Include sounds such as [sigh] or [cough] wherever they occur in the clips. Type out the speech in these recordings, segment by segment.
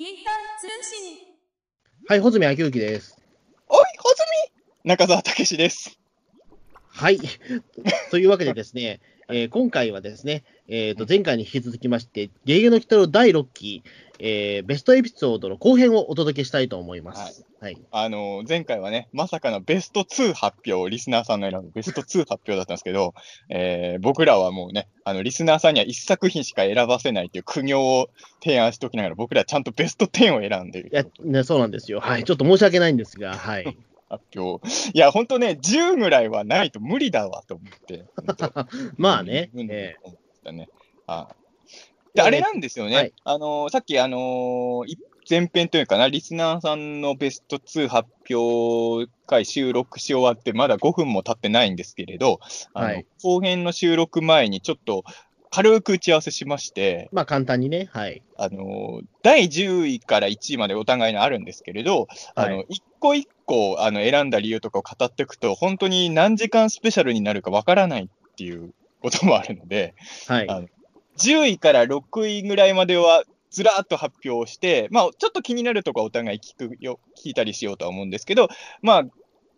ピーター通信。はい、穂積明之です。おい、ほずみ中澤武史です。はい。というわけでですね、[laughs] えー今回はですね、えーと、前回に引き続きまして、ゲゲゲの鬼太郎第6期、えーベストエピソードの後編をお届けしたいと思います。はい。あの、前回はね、まさかのベスト2発表、リスナーさんの選ぶベスト2発表だったんですけど、えー僕らはもうね、あの、リスナーさんには1作品しか選ばせないっていう苦行を提案しておきながら、僕らはちゃんとベスト10を選んでいるいや、ね、そうなんですよ。はい。ちょっと申し訳ないんですが、はい。発表。いや、ほんとね、10ぐらいはないと無理だわと思って。[laughs] まあね、うんえ思ったね。はい。で、あれなんですよね。はいあのーさっき、あのーい前編というかな、リスナーさんのベスト2発表会収録し終わって、まだ5分も経ってないんですけれど、あのはい後編の収録前にちょっと軽く打ち合わせしまして、まあ簡単にね、はい。あのー第10位から1位までお互いにあるんですけれど、あのは一個一個あの選んだ理由とかを語っていくと、本当に何時間スペシャルになるかわからないっていうこともあるので、はい。あ10位から6位ぐらいまではずらーっと発表して、まあ、ちょっと気になるとこはお互い聞くよ聞いたりしようとは思うんですけど、まあ、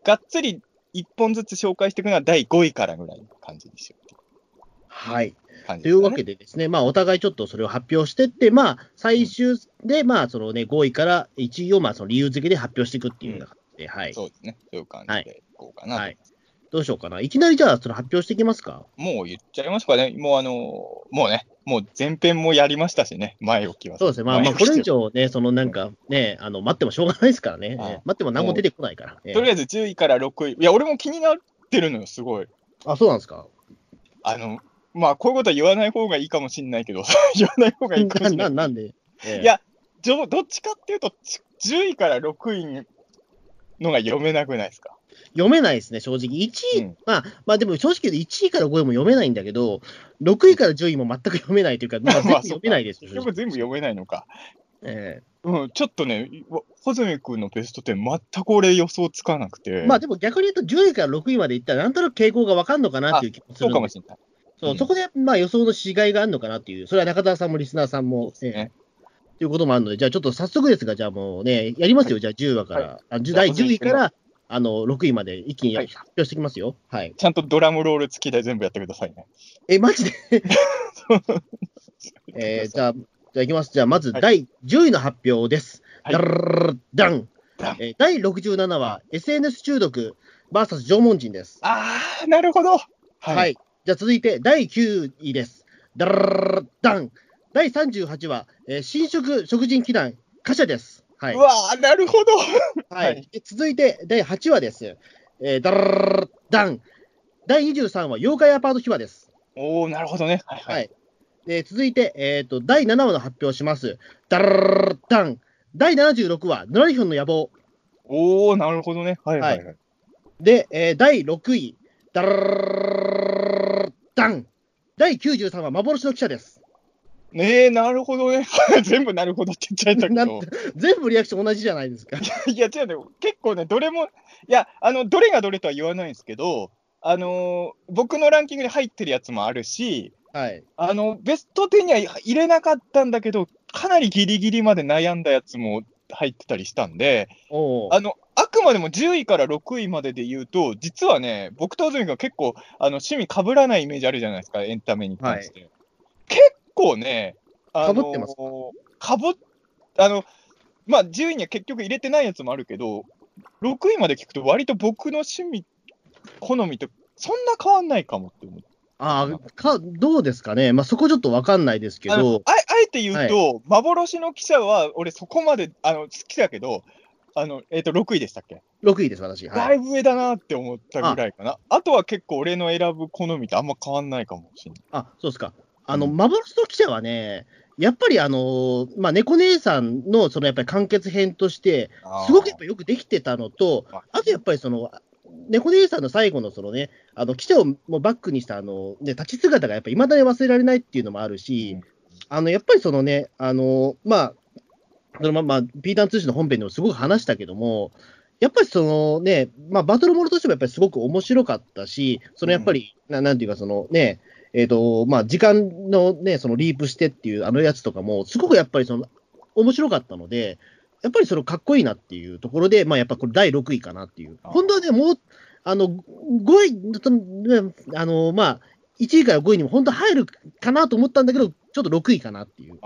がっつり1本ずつ紹介していくのは第5位からぐらいの感じにしようはい。というわ。けでですね、まあ、お互いちょっとそれを発表してって、まあ、最終で、まあ、そのね、5位から1位を、まあ、その理由付けで発表していくっていうような感じで、はい。そうですね。そういう感じでいこうかなと、はい。どうしようかな。いきなりじゃあ、その発表していきますか。もう言っちゃいますかね。もうあのもうね、もう前編もやりましたしね、前置きは。そうですね。まあ、まあ、これ以上ね、そのなんかね、あの、待ってもしょうがないですからね。はいえ待っても何も出てこないから。えとりあえず10位から6位。いや、俺も気になってるのよ、すごい。あ、そうなんですか。あの、まあ、こういうことは言わない方がいいかもしれないけど、[laughs] 言わない方がいいかもしな、れない。ななんで、ええいやじょどっちかっていうと、ち10位から6位のが読めなくないですか？読めないですね、正直。1位、うん。まあ、まあでも正直言うと1位から5位も読めないんだけど、6位から10位も全く読めないというか、まあ、[laughs] 全部まあ読めないですよ、結局全部読めないのか。えうん、ちょっとね、わ穂積君のベスト10、全く俺予想つかなくて。えまあでも逆に言うと10位から6位までいったら、なんとなく傾向が分かんのかなっていう気もすそうるんでかもしれない。そううん。そこでまあ予想のしがいがあるのかなっていう、それは中澤さんもリスナーさんも、ええ。ねということもあるので、じゃあちょっと早速ですが、じゃあもうね、やりますよ、じゃあ10話から、はあじゅ第10位からあの6位まで一気にはい発表してきますよ。はい。ちゃんとドラムロール付きで全部やってくださいね。え、マジで？[laughs] えー、じゃあ、じゃあいきます。じゃあまずはい第10位の発表です。はいダンえー第67話、SNS 中毒 VS 縄文人です。あー、なるほど。ははい。じゃあ続いて第9位です。ダン第38話、えー新食食人祈願、貨車です。はい。うわー、なるほど。[laughs] はい続いて第8話です。えー、ダルルルルルダン第23話、妖怪アパート秘話です。おー、なるほどね。はいはい。で続いて、えーと、第7話の発表します。ダルルルルルダン第76話、ノラリフンの野望。おー、なるほどね。はいはいはい。で、えー第6位、ダルルルルルルルダン第93話、幻の記者です。ねえ、なるほどね。[laughs] 全部なるほどって言っちゃったけど。全部リアクション同じじゃないですか。いや、違うね。結構ね、どれも、いや、あの、どれがどれとは言わないんですけど、あのー僕のランキングに入ってるやつもあるし、はい。あの、ベスト10には入れなかったんだけど、かなりギリギリまで悩んだやつも入ってたりしたんで、あの、あくまでも10位から6位までで言うと、実はね、僕と安住が結構、あの、趣味被らないイメージあるじゃないですか、エンタメに関して。結構ね、あの被ってますか？ぶっ、あの、まあ、10位には結局入れてないやつもあるけど、6位まで聞くと割と僕の趣味、好みとそんな変わんないかもって思って。あーか、どうですかね？まあ、そこちょっとわかんないですけど、ああえて言うと、幻の記者は、俺そこまであの好きだけど、あの、えっ、と、6位でしたっけ？6位です、私。はい。だいぶ上だなって思ったぐらいかな。あとは結構俺の選ぶ好みとあんま変わんないかもしれない。あ、そうですか。あの、うん。幻の記者はね、やっぱりあのーまあ、猫姉さんのそのやっぱり完結編として、すごくやっぱよくできてたのとあとやっぱりその、猫姉さんの最後のそのね、あの記者をもうバックにしたあの、ね、立ち姿がやっぱり未だに忘れられないっていうのもあるし、うん。あのやっぱりそのね、あのまあ、そのままあ、ピーターン通信の本編でもすごく話したけども、やっぱりそのね、まあ、バトルモードとしてもやっぱりすごく面白かったし、そのやっぱり、ななんていうか、そのね、えっ、と、まあ、時間のね、そのリープしてっていうあのやつとかも、すごくやっぱりその、面白かったので、やっぱりそのかっこいいなっていうところで、まあ、やっぱこれ第6位かなっていう。あ本当はね、もう、あの、5位あの、まあ、1位から5位にも本当入るかなと思ったんだけど、ちょっと6位かなっていう。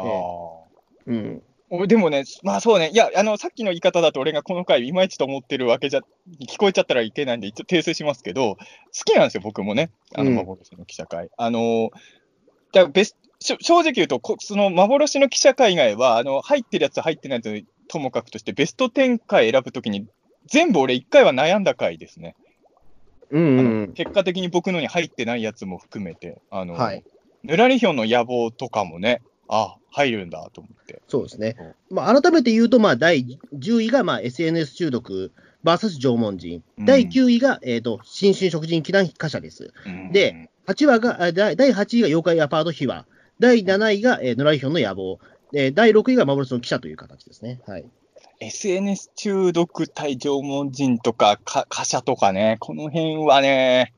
うん。俺でもね、まあそうね、いや、あの、さっきの言い方だと俺がこの回いまいちと思ってるわけじゃ、聞こえちゃったらいけないんで、一応訂正しますけど、好きなんですよ、僕もね、あの、うん幻の記者会。あの、だベス正直言うと、こその幻の記者会以外は、あの、入ってるやつ、入ってないやつともかくとして、ベスト10回選ぶときに、全部俺1回は悩んだ回ですね。うんうん。結果的に僕のに入ってないやつも含めて、あの、はい。ぬらりひょんの野望とかもね、あ、入るんだと思って。そうですね。まあ、改めて言うと、まあ、第10位が、まあ、SNS 中毒 VS 縄文人。うん第9位が、えっ、と、新春食人祈願貨車です。うんで、8話が、あ第第8位が妖怪アパート秘話。第7位が、えー、野良ヒョンの野望。えー第6位が幻の記者という形ですね。はい。SNS 中毒対縄文人とか、か貨車とかね、この辺はね、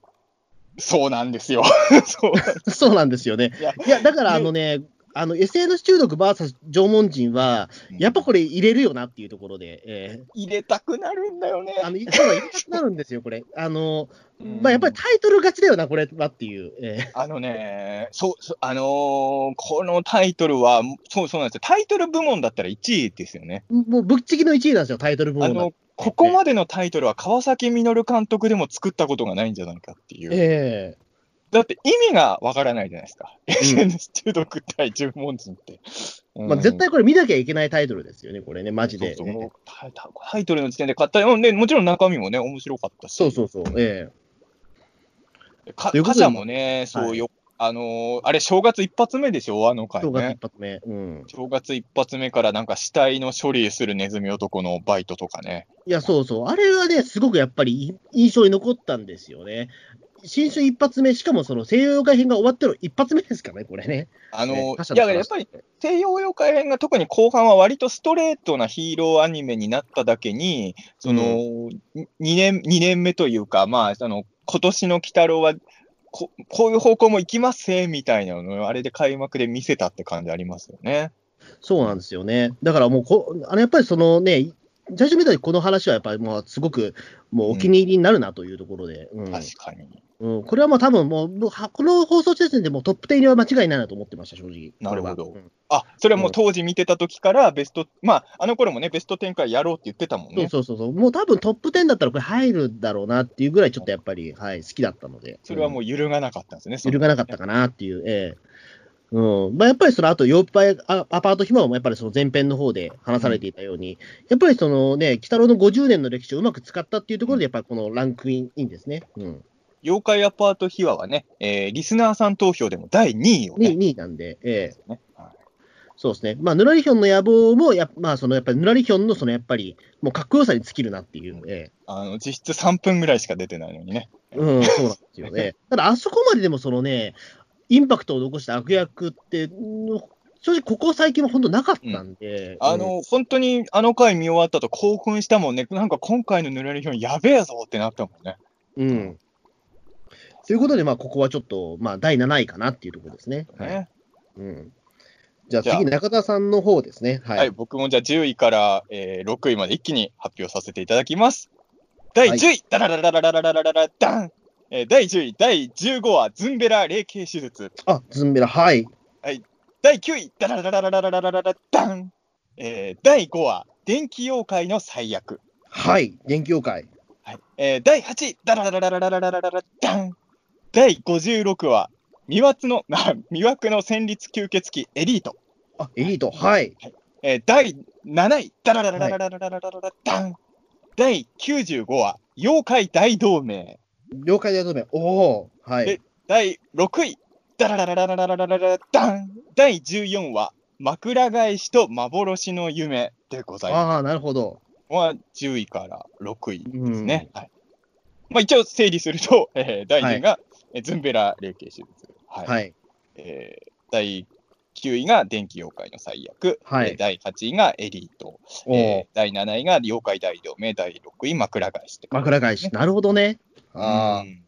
そうなんですよ。[laughs] そうそうなんですよね。いやいや、だから、あのね、あの、SNS 中毒 VS 縄文人は、やっぱこれ入れるよなっていうところで、え入れたくなるんだよねー。あの、入れたくなるんですよ、これ。あの、うんまあ、やっぱりタイトル勝ちだよな、これはっていう。えあのね、そう、あのーこのタイトルは、そうそうなんですよ。タイトル部門だったら1位ですよね。ーもうぶっちぎりの1位なんですよ、タイトル部門だあの、ここまでのタイトルは川崎実監督でも作ったことがないんじゃないかっていう。えだって意味がわからないじゃないですか。ん SNS 中毒対縄文人って。えまあ、絶対これ見なきゃいけないタイトルですよね、これね、マジで。そうそうもうタイタタイトルの時点で買ったよ。で、もちろん中身もね、面白かったし。そうそうそう。えかということで貨車もね、そうはいよ、あのーあれ、正月一発目でしょ、あの回え正月ね一。発目。うん。正月一発目からなんか死体の処理するネズミ男のバイトとかね。いや、そうそう。あれはね、すごくやっぱり印象に残ったんですよね。新春一発目、しかもその西洋妖怪編が終わっての一発目ですからね、これね。あのねいや、やっぱり西洋妖怪編が特に後半は割とストレートなヒーローアニメになっただけに、その、2年、二年目というか、まあ、あの、今年の鬼太郎はこ、こういう方向も行きますせみたいなのを、あれで開幕で見せたって感じありますよね。そうなんですよね。だからもうこ、あのやっぱりそのね、最初見た時この話はやっぱりもうすごくもうお気に入りになるなというところで、うん確かに。うんこれはもう多分もう、この放送時点でもうトップ10入りは間違いないなと思ってました、正直。なるほどうんあ、それはもう当時見てた時からベスト、まあ、あの頃もね、ベスト10回やろうって言ってたもんね。そうそうそう。もう多分トップ10だったらこれ入るだろうなっていうぐらいちょっとやっぱり、はい、好きだったので。それはもう揺るがなかったんですね。揺るがなかったかなっていう、ええうんまあ、やっぱりその後、ヨーパイアアパート暇もやっぱりその前編の方で話されていたように、やっぱりそのね、鬼太郎の50年の歴史をうまく使ったっていうところで、やっぱりこのランクインインですね。うん。妖怪アパート秘話はね、えーリスナーさん投票でも第2位をね。2位なんで、ええねはいそうですね。まあ、ヌラリヒョンの野望もや、まあ、そのやっぱりヌラリヒョンのそのやっぱり、もうかっこよさに尽きるなっていう、えあの実質3分ぐらいしか出てないのにね。えうん、そうなんですよね。[laughs] ただ、あそこまででもそのね、インパクトを残した悪役って、うん正直ここ最近も本当なかったんで、うんあの、本当にあの回見終わったと興奮したもんね。なんか今回のぬらりひょんやべえぞってなったもんね。うん。ということで、まあ、ここはちょっと、まあ、第7位かなっていうところですね。はい。ねうん。じゃあ次、中田さんの方ですね。は。はいい、僕もじゃあ10位から、えー6位まで一気に発表させていただきます。第10位、ダララララララララララダン、えー第10位、第15話、ズンベラ霊形手術。あ、ズンベラ、はい。第9位、ダララララララララララダン、えー第5話、電気妖怪の最悪。はい。電気妖怪。はいえー第8位、ダラララララララララララダン、第56話、魅惑の、[laughs] あ魅惑の戦慄吸血鬼エリート。あ、エリート。はい。えー第7位、ダララララララララララララダン、第95話、妖怪大同盟。了解でとめ。おおはいで。第6位、ダララララララララララダン、第14話、枕返しと幻の夢でございます。ああ、なるほど。は10位から6位ですね。はいまあ、一応整理すると、えー第2位が、えーズンベラ霊形手術。はいはい。えー第9位が電気妖怪の最悪。はいえー第8位がエリート。おえおー第7位が妖怪大同盟。第6位枕返しって感じ枕返し。なるほどね。あうん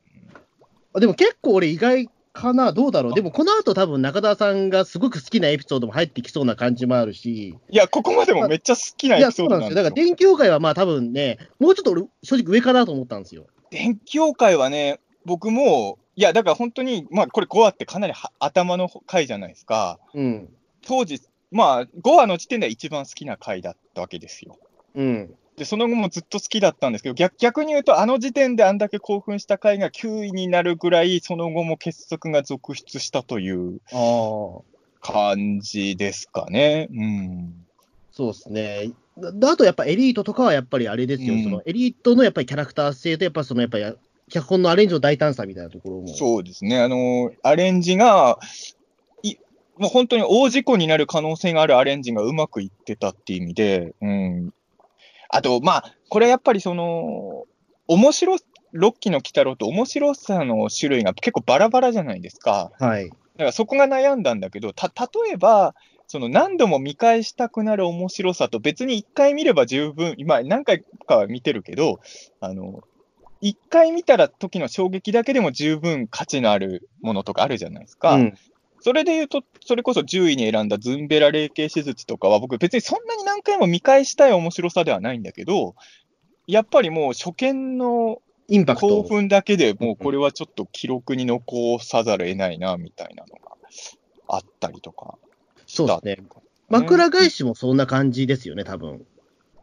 あ。でも結構俺意外、かな、どうだろう。でも、この後多分中田さんがすごく好きなエピソードも入ってきそうな感じもあるし。いや、ここまでもめっちゃ好きないエや、ピソそうなんですよ。ードなんですよ。だから、電気妖怪はまあ多分ね、もうちょっと俺、正直上かなと思ったんですよ。電気妖怪はね、僕も、いや、だから本当に、まあ、これ5話ってかなりは頭の回じゃないですか。うん。当時、まあ、5話の時点では一番好きな回だったわけですよ。うん。で、その後もずっと好きだったんですけど、逆逆に言うと、あの時点であんだけ興奮した回が9位になるぐらい、その後も傑作が続出したという。感じですかね。うん。そうですね。だあとやっぱエリートとかはやっぱりあれですよ、うんそのエリートのやっぱりキャラクター性と、やっぱそのやっぱり脚本のアレンジの大胆さみたいなところも。そうですね。あの、アレンジが、いもう本当に大事故になる可能性があるアレンジがうまくいってたっていう意味で、うん。あと、まあ、これやっぱりその、面白、6期の鬼太郎と面白さの種類が結構バラバラじゃないですか。はい。だからそこが悩んだんだけど、た、例えば、その何度も見返したくなる面白さと別に1回見れば十分、今何回かは見てるけど、あの、1回見たら時の衝撃だけでも十分価値のあるものとかあるじゃないですか。うん。それで言うと、それこそ10位に選んだズンベラ霊形手術とかは僕別にそんなに何回も見返したい面白さではないんだけど、やっぱりもう初見のインパクト。興奮だけでもうこれはちょっと記録に残さざるを得ないな、みたいなのがあったりとかした。そうですね。枕返しもそんな感じですよね、多分。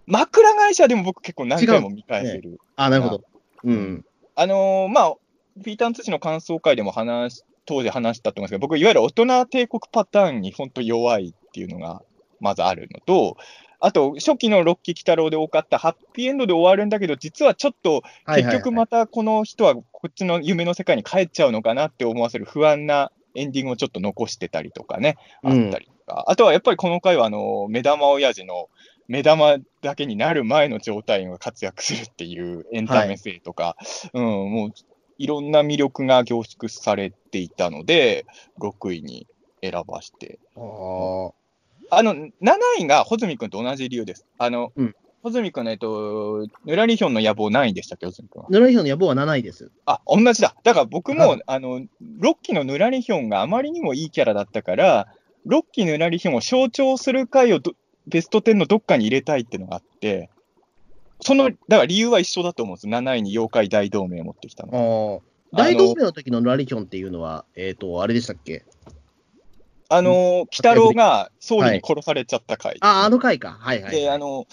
枕返しはでも僕結構何回も見返せる。あ、なるほど。うん。あのーまあ、ピーターン通信の感想会でも話し、当時話したと思うんですけど、僕、いわゆる大人帝国パターンに本当弱いっていうのがまずあるのと、あと、初期のロッキー・鬼太郎で多かったハッピーエンドで終わるんだけど、実はちょっとはいはいはい。結局またこの人はこっちの夢の世界に帰っちゃうのかなって思わせる不安なエンディングをちょっと残してたりとかね、あうん。ったりとか、あとはやっぱりこの回はあの目玉親父の目玉だけになる前の状態が活躍するっていうエンタメ性とか、うん、もういろんな魅力が凝縮されていたので、6位に選ばしてあの、7位が穂積君と同じ理由です。あの、うん穂積君の、えっと、ぬらりひょんの野望何位でしたっけ、穂積君は？ヌラリヒョンの野望は7位です。あ、同じだ。だから僕も、はいあの、6期のぬらりひょんがあまりにもいいキャラだったから、6期ぬらりひょんを象徴する回をどベスト10のどっかに入れたいっていうのがあって、その、だから理由は一緒だと思うんです。7位に妖怪大同盟を持ってきたあの。ー大同盟の時のヌラリヒョンっていうのは、えっ、と、あれでしたっけ？あの、鬼太郎が総理に殺されちゃった回。あ、あの回か。はいはい。で、あの、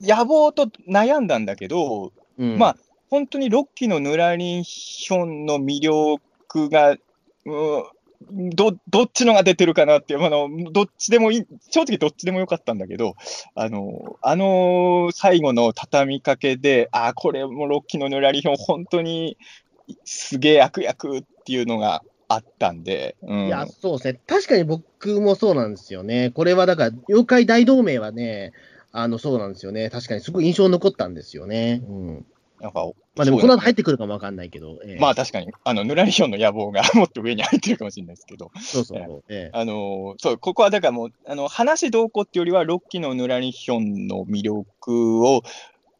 野望と悩んだんだけど、うんまあ、本当にロッキーのヌラリンヒョンの魅力が、うん、どどっちのが出てるかなっていう、あのどっちでもいい、正直どっちでもよかったんだけど、あの、あの最後の畳みかけで、ああ、これもロッキーのヌラリンヒョン、本当にすげえ悪役っていうのがあったんで、うん、いや、そうですね。確かに僕もそうなんですよね。これはだから、妖怪大同盟はね、あの、そうなんですよね。確かにすごい印象残ったんですよね。うん。なんか、まあでも、この後入ってくるかもわかんないけど。ええまあ確かに、あの、ヌラリヒョンの野望が [laughs] もっと上に入ってるかもしれないですけど、そうそうそう。ええあのーそう、ここはだからもう、あの、話どうこうっていうよりは、ロッキーのヌラリヒョンの魅力を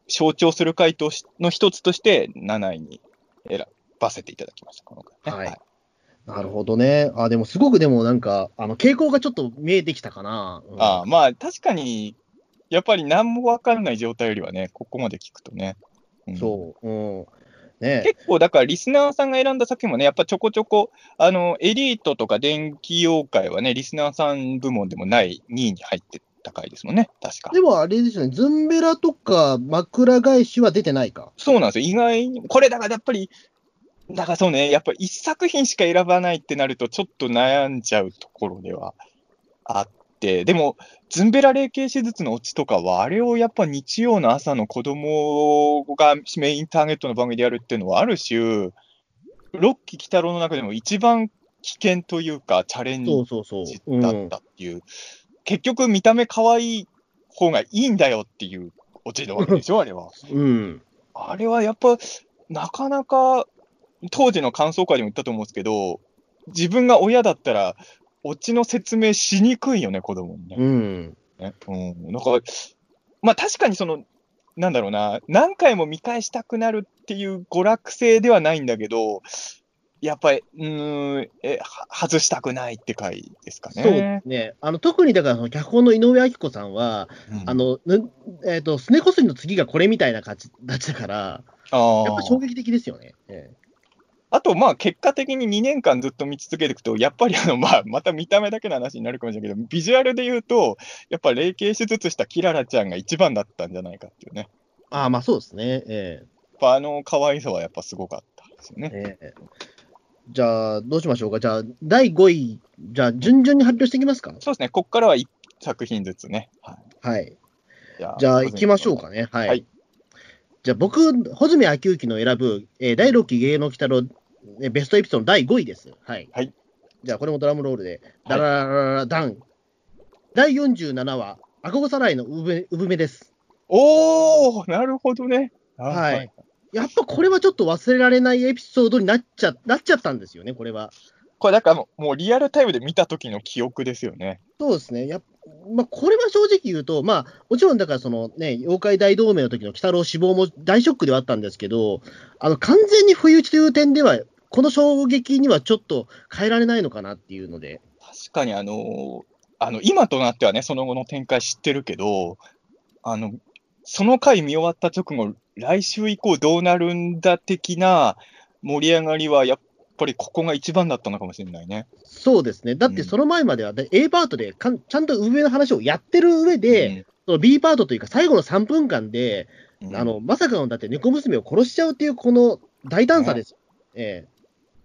象徴する回答しの一つとして、7位に選ばせていただきました、この回、ね。はいなるほどね。あ、でもすごくでもなんか、あの、傾向がちょっと見えてきたかな。うんああまあ、確かに、やっぱり何もわからない状態よりはね、ここまで聞くとね。うんそう。うん。ね結構、だから、リスナーさんが選んだ作品もね、やっぱちょこちょこ、あの、エリートとか電気妖怪はね、リスナーさん部門でもない2位に入ってた回ですもんね、確か。でもあれですよね、ズンベラとか枕返しは出てないか。そうなんですよ。意外に、これだからやっぱり、だからそうね、やっぱり一作品しか選ばないってなると、ちょっと悩んじゃうところではあって、でも、ズンベラ霊形手術のオチとかは、あれをやっぱ日曜の朝の子供がメインターゲットの番組でやるっていうのは、ある種、ロッキー・鬼太郎の中でも一番危険というか、チャレン。ジうんだったっていう、結局見た目可愛い方がいいんだよっていうオチなわけでしょ、あれは。うん。あれはやっぱ、なかなか、当時の感想会でも言ったと思うんですけど、自分が親だったら、オチの説明しにくいよね、子供にね。うん。ねうん、なんか、まあ確かにその、なんだろうな、何回も見返したくなるっていう娯楽性ではないんだけど、やっぱり、うーん、え、は外したくないって回ですかね。そうですね。あの、特にだから、その脚本の井上明子さんは、うんあ、の、ぬえっ、と、すねこすりの次がこれみたいな感じだから、あーやっぱ衝撃的ですよね。ええあと、まあ、結果的に2年間ずっと見続けていくと、やっぱりあの、まあ、また見た目だけの話になるかもしれないけど、ビジュアルで言うと、やっぱ霊形手術したキララちゃんが一番だったんじゃないかっていうね。ああ、まあそうですね。えやっぱあの可愛さはやっぱすごかったですよえね。ええじゃあ、どうしましょうか。じゃあ、第5位、じゃあ、順々に発表していきますか？そうですね、ここからは1作品ずつね。はい、はい。じゃじゃあ、行きましょうかね。はい。はいじゃあ、僕、穂積昭之の選ぶ、えー第6期芸能鬼太郎、えーベストエピソード第5位です。はい。はいじゃあ、これもドラムロールで、はいダラララダン。第47話、赤子さらいの産めです。おー、なるほどね。はい。やっぱこれはちょっと忘れられないエピソードになっちゃなっちゃったんですよね、これは。これ、だからもうリアルタイムで見た時の記憶ですよね。そうですね。やっまあ、これは正直言うと、まあ、もちろんだからそのね、妖怪大同盟の時の鬼太郎死亡も大ショックではあったんですけど、あの、完全に不意打ちという点では、この衝撃にはちょっと変えられないのかなっていうので。確かにあのーあの、今となってはね、その後の展開知ってるけど、あの、その回見終わった直後、来週以降どうなるんだ的な盛り上がりは、やっぱりここが一番だったのかもしれないね。そうですね。だってその前までは、で A パートでかんちゃんと上の話をやってる上で、その B パートというか最後の3分間で、うん、あの、まさかのだって猫娘を殺しちゃうっていうこの大胆さですよ。え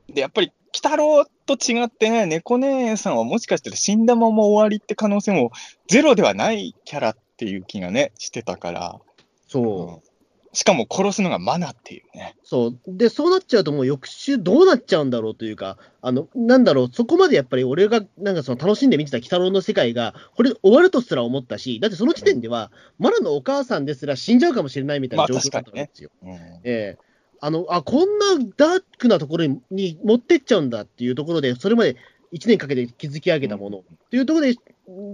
で、やっぱり、鬼太郎と違ってね、猫姉さんはもしかしたら死んだまま終わりって可能性もゼロではないキャラっていう気がね、してたから。えそう。うんしかも殺すのがマナっていうね。そう。で、そうなっちゃうともう翌週どうなっちゃうんだろうというか、あの、なんだろう、そこまでやっぱり俺がなんかその楽しんで見てた鬼太郎の世界が、これ終わるとすら思ったし、だってその時点では、マナのお母さんですら死んじゃうかもしれないみたいなまあ状況だったんですよ。うんええあの、あ、こんなダークなところにに持ってっちゃうんだっていうところで、それまで1年かけて築き上げたものっていうところで、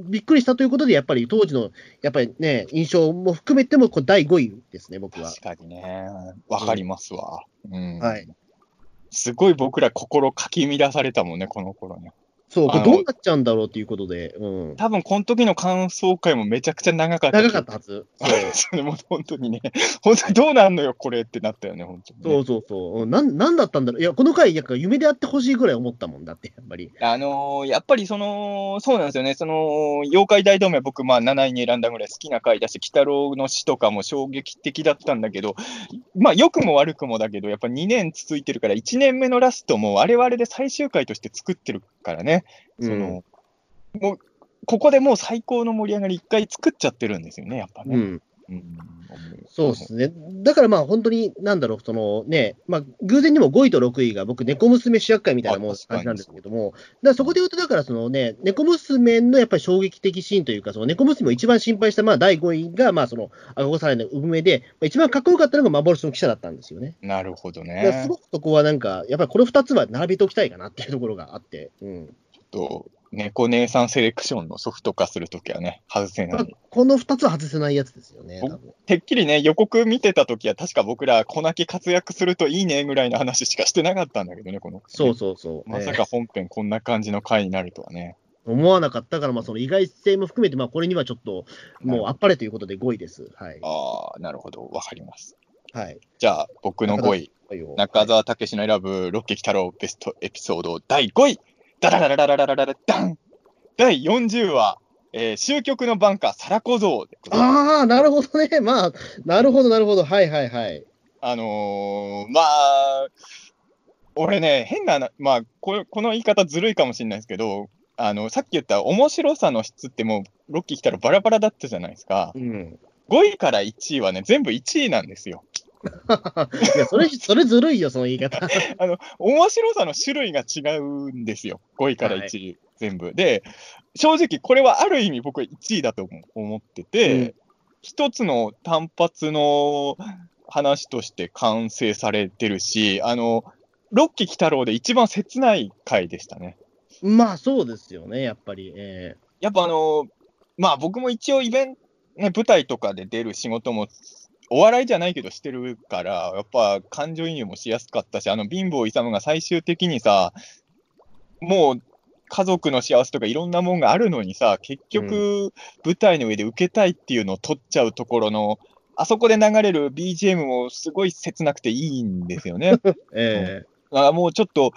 びっくりしたということで、やっぱり当時の、やっぱりね、印象も含めても、第5位ですね、僕は。確かにね。わかりますわ。うんはい。すごい僕ら心かき乱されたもんね、この頃ね。そう、これどうなっちゃうんだろうということで、うん。多分この時の感想会もめちゃくちゃ長かった。長かったはず。そう。[laughs] も本当にね、本当にどうなんのよ、これってなったよね、本当にね、そうそうそう。うんなん、なんだったんだろう。いや、この回、なんか夢であってほしいぐらい思ったもんだって、やっぱり。あのーやっぱりその、そうなんですよね、その、妖怪大同盟、僕、まあ、7位に選んだぐらい好きな回だし、鬼太郎の死とかも衝撃的だったんだけど、まあ、良くも悪くもだけど、やっぱ2年続いてるから、1年目のラストも、あれはあれで最終回として作ってるからね、その、もう、ここでもう最高の盛り上がり、一回作っちゃってるんですよね、やっぱね。うん。うんそうですね。だからまあ本当に、なんだろう、そのね、まあ偶然にも5位と6位が僕、猫娘主役会みたいなもん感じなんですけども、だそこで言うと、だからそのね、猫娘のやっぱり衝撃的シーンというか、その猫娘を一番心配したまあ第5位が、まあその、赤子さらいの産めで、まあ一番かっこよかったのが幻の記者だったんですよね。なるほどだからすね。ごくそこはなんか、やっぱりこれ2つは並べておきたいかなっていうところがあって、うん。と、猫姉さんセレクションのソフト化するときはね、外せなまあい。この2つは外せないやつですよね。てっきりね、予告見てたときは、確か僕ら、小泣き活躍するといいねぐらいの話しかしてなかったんだけどね、この。そうそうそう。まさえか本編こんな感じの回になるとはね。ー思わなかったから、まあその意外性も含めて、まあこれにはちょっと、もうあっぱれということで5位です。はい。ああ、なるほど、わかります。はい。じゃあ、僕の5位、中澤武史の選ぶロッケ鬼太郎ベストエピソード第5位、ダララララララララダン第40話、えー、終局の番家、サラ小僧でございますああ、なるほどね。まあ、なるほど、なるほど。はいはいはい。あのーまあ、俺ね、変なな、まあこ、この言い方ずるいかもしれないですけど、あの、さっき言った面白さの質ってもう、ロッキー来たらバラバラだったじゃないですか。うん。5位から1位はね、全部1位なんですよ。いや、それ、それずるいよ、その言い方。[laughs] あの、面白さの種類が違うんですよ。5位から1位、全部。で、正直これはある意味僕1位だと思ってて、うん一つの単発の話として完成されてるし、あの、ロッキー鬼太郎で一番切ない回でしたね。まあ、そうですよね、やっぱり。えやっぱあの、まあ僕も一応イベント、ね、舞台とかで出る仕事もお笑いじゃないけどしてるから、やっぱ感情移入もしやすかったし、あの貧乏勇が最終的にさ、もう家族の幸せとかいろんなもんがあるのにさ、結局、舞台の上で受けたいっていうのを取っちゃうところの、あそこで流れる BGM もすごい切なくていいんですよね。[laughs] えあもうちょっと、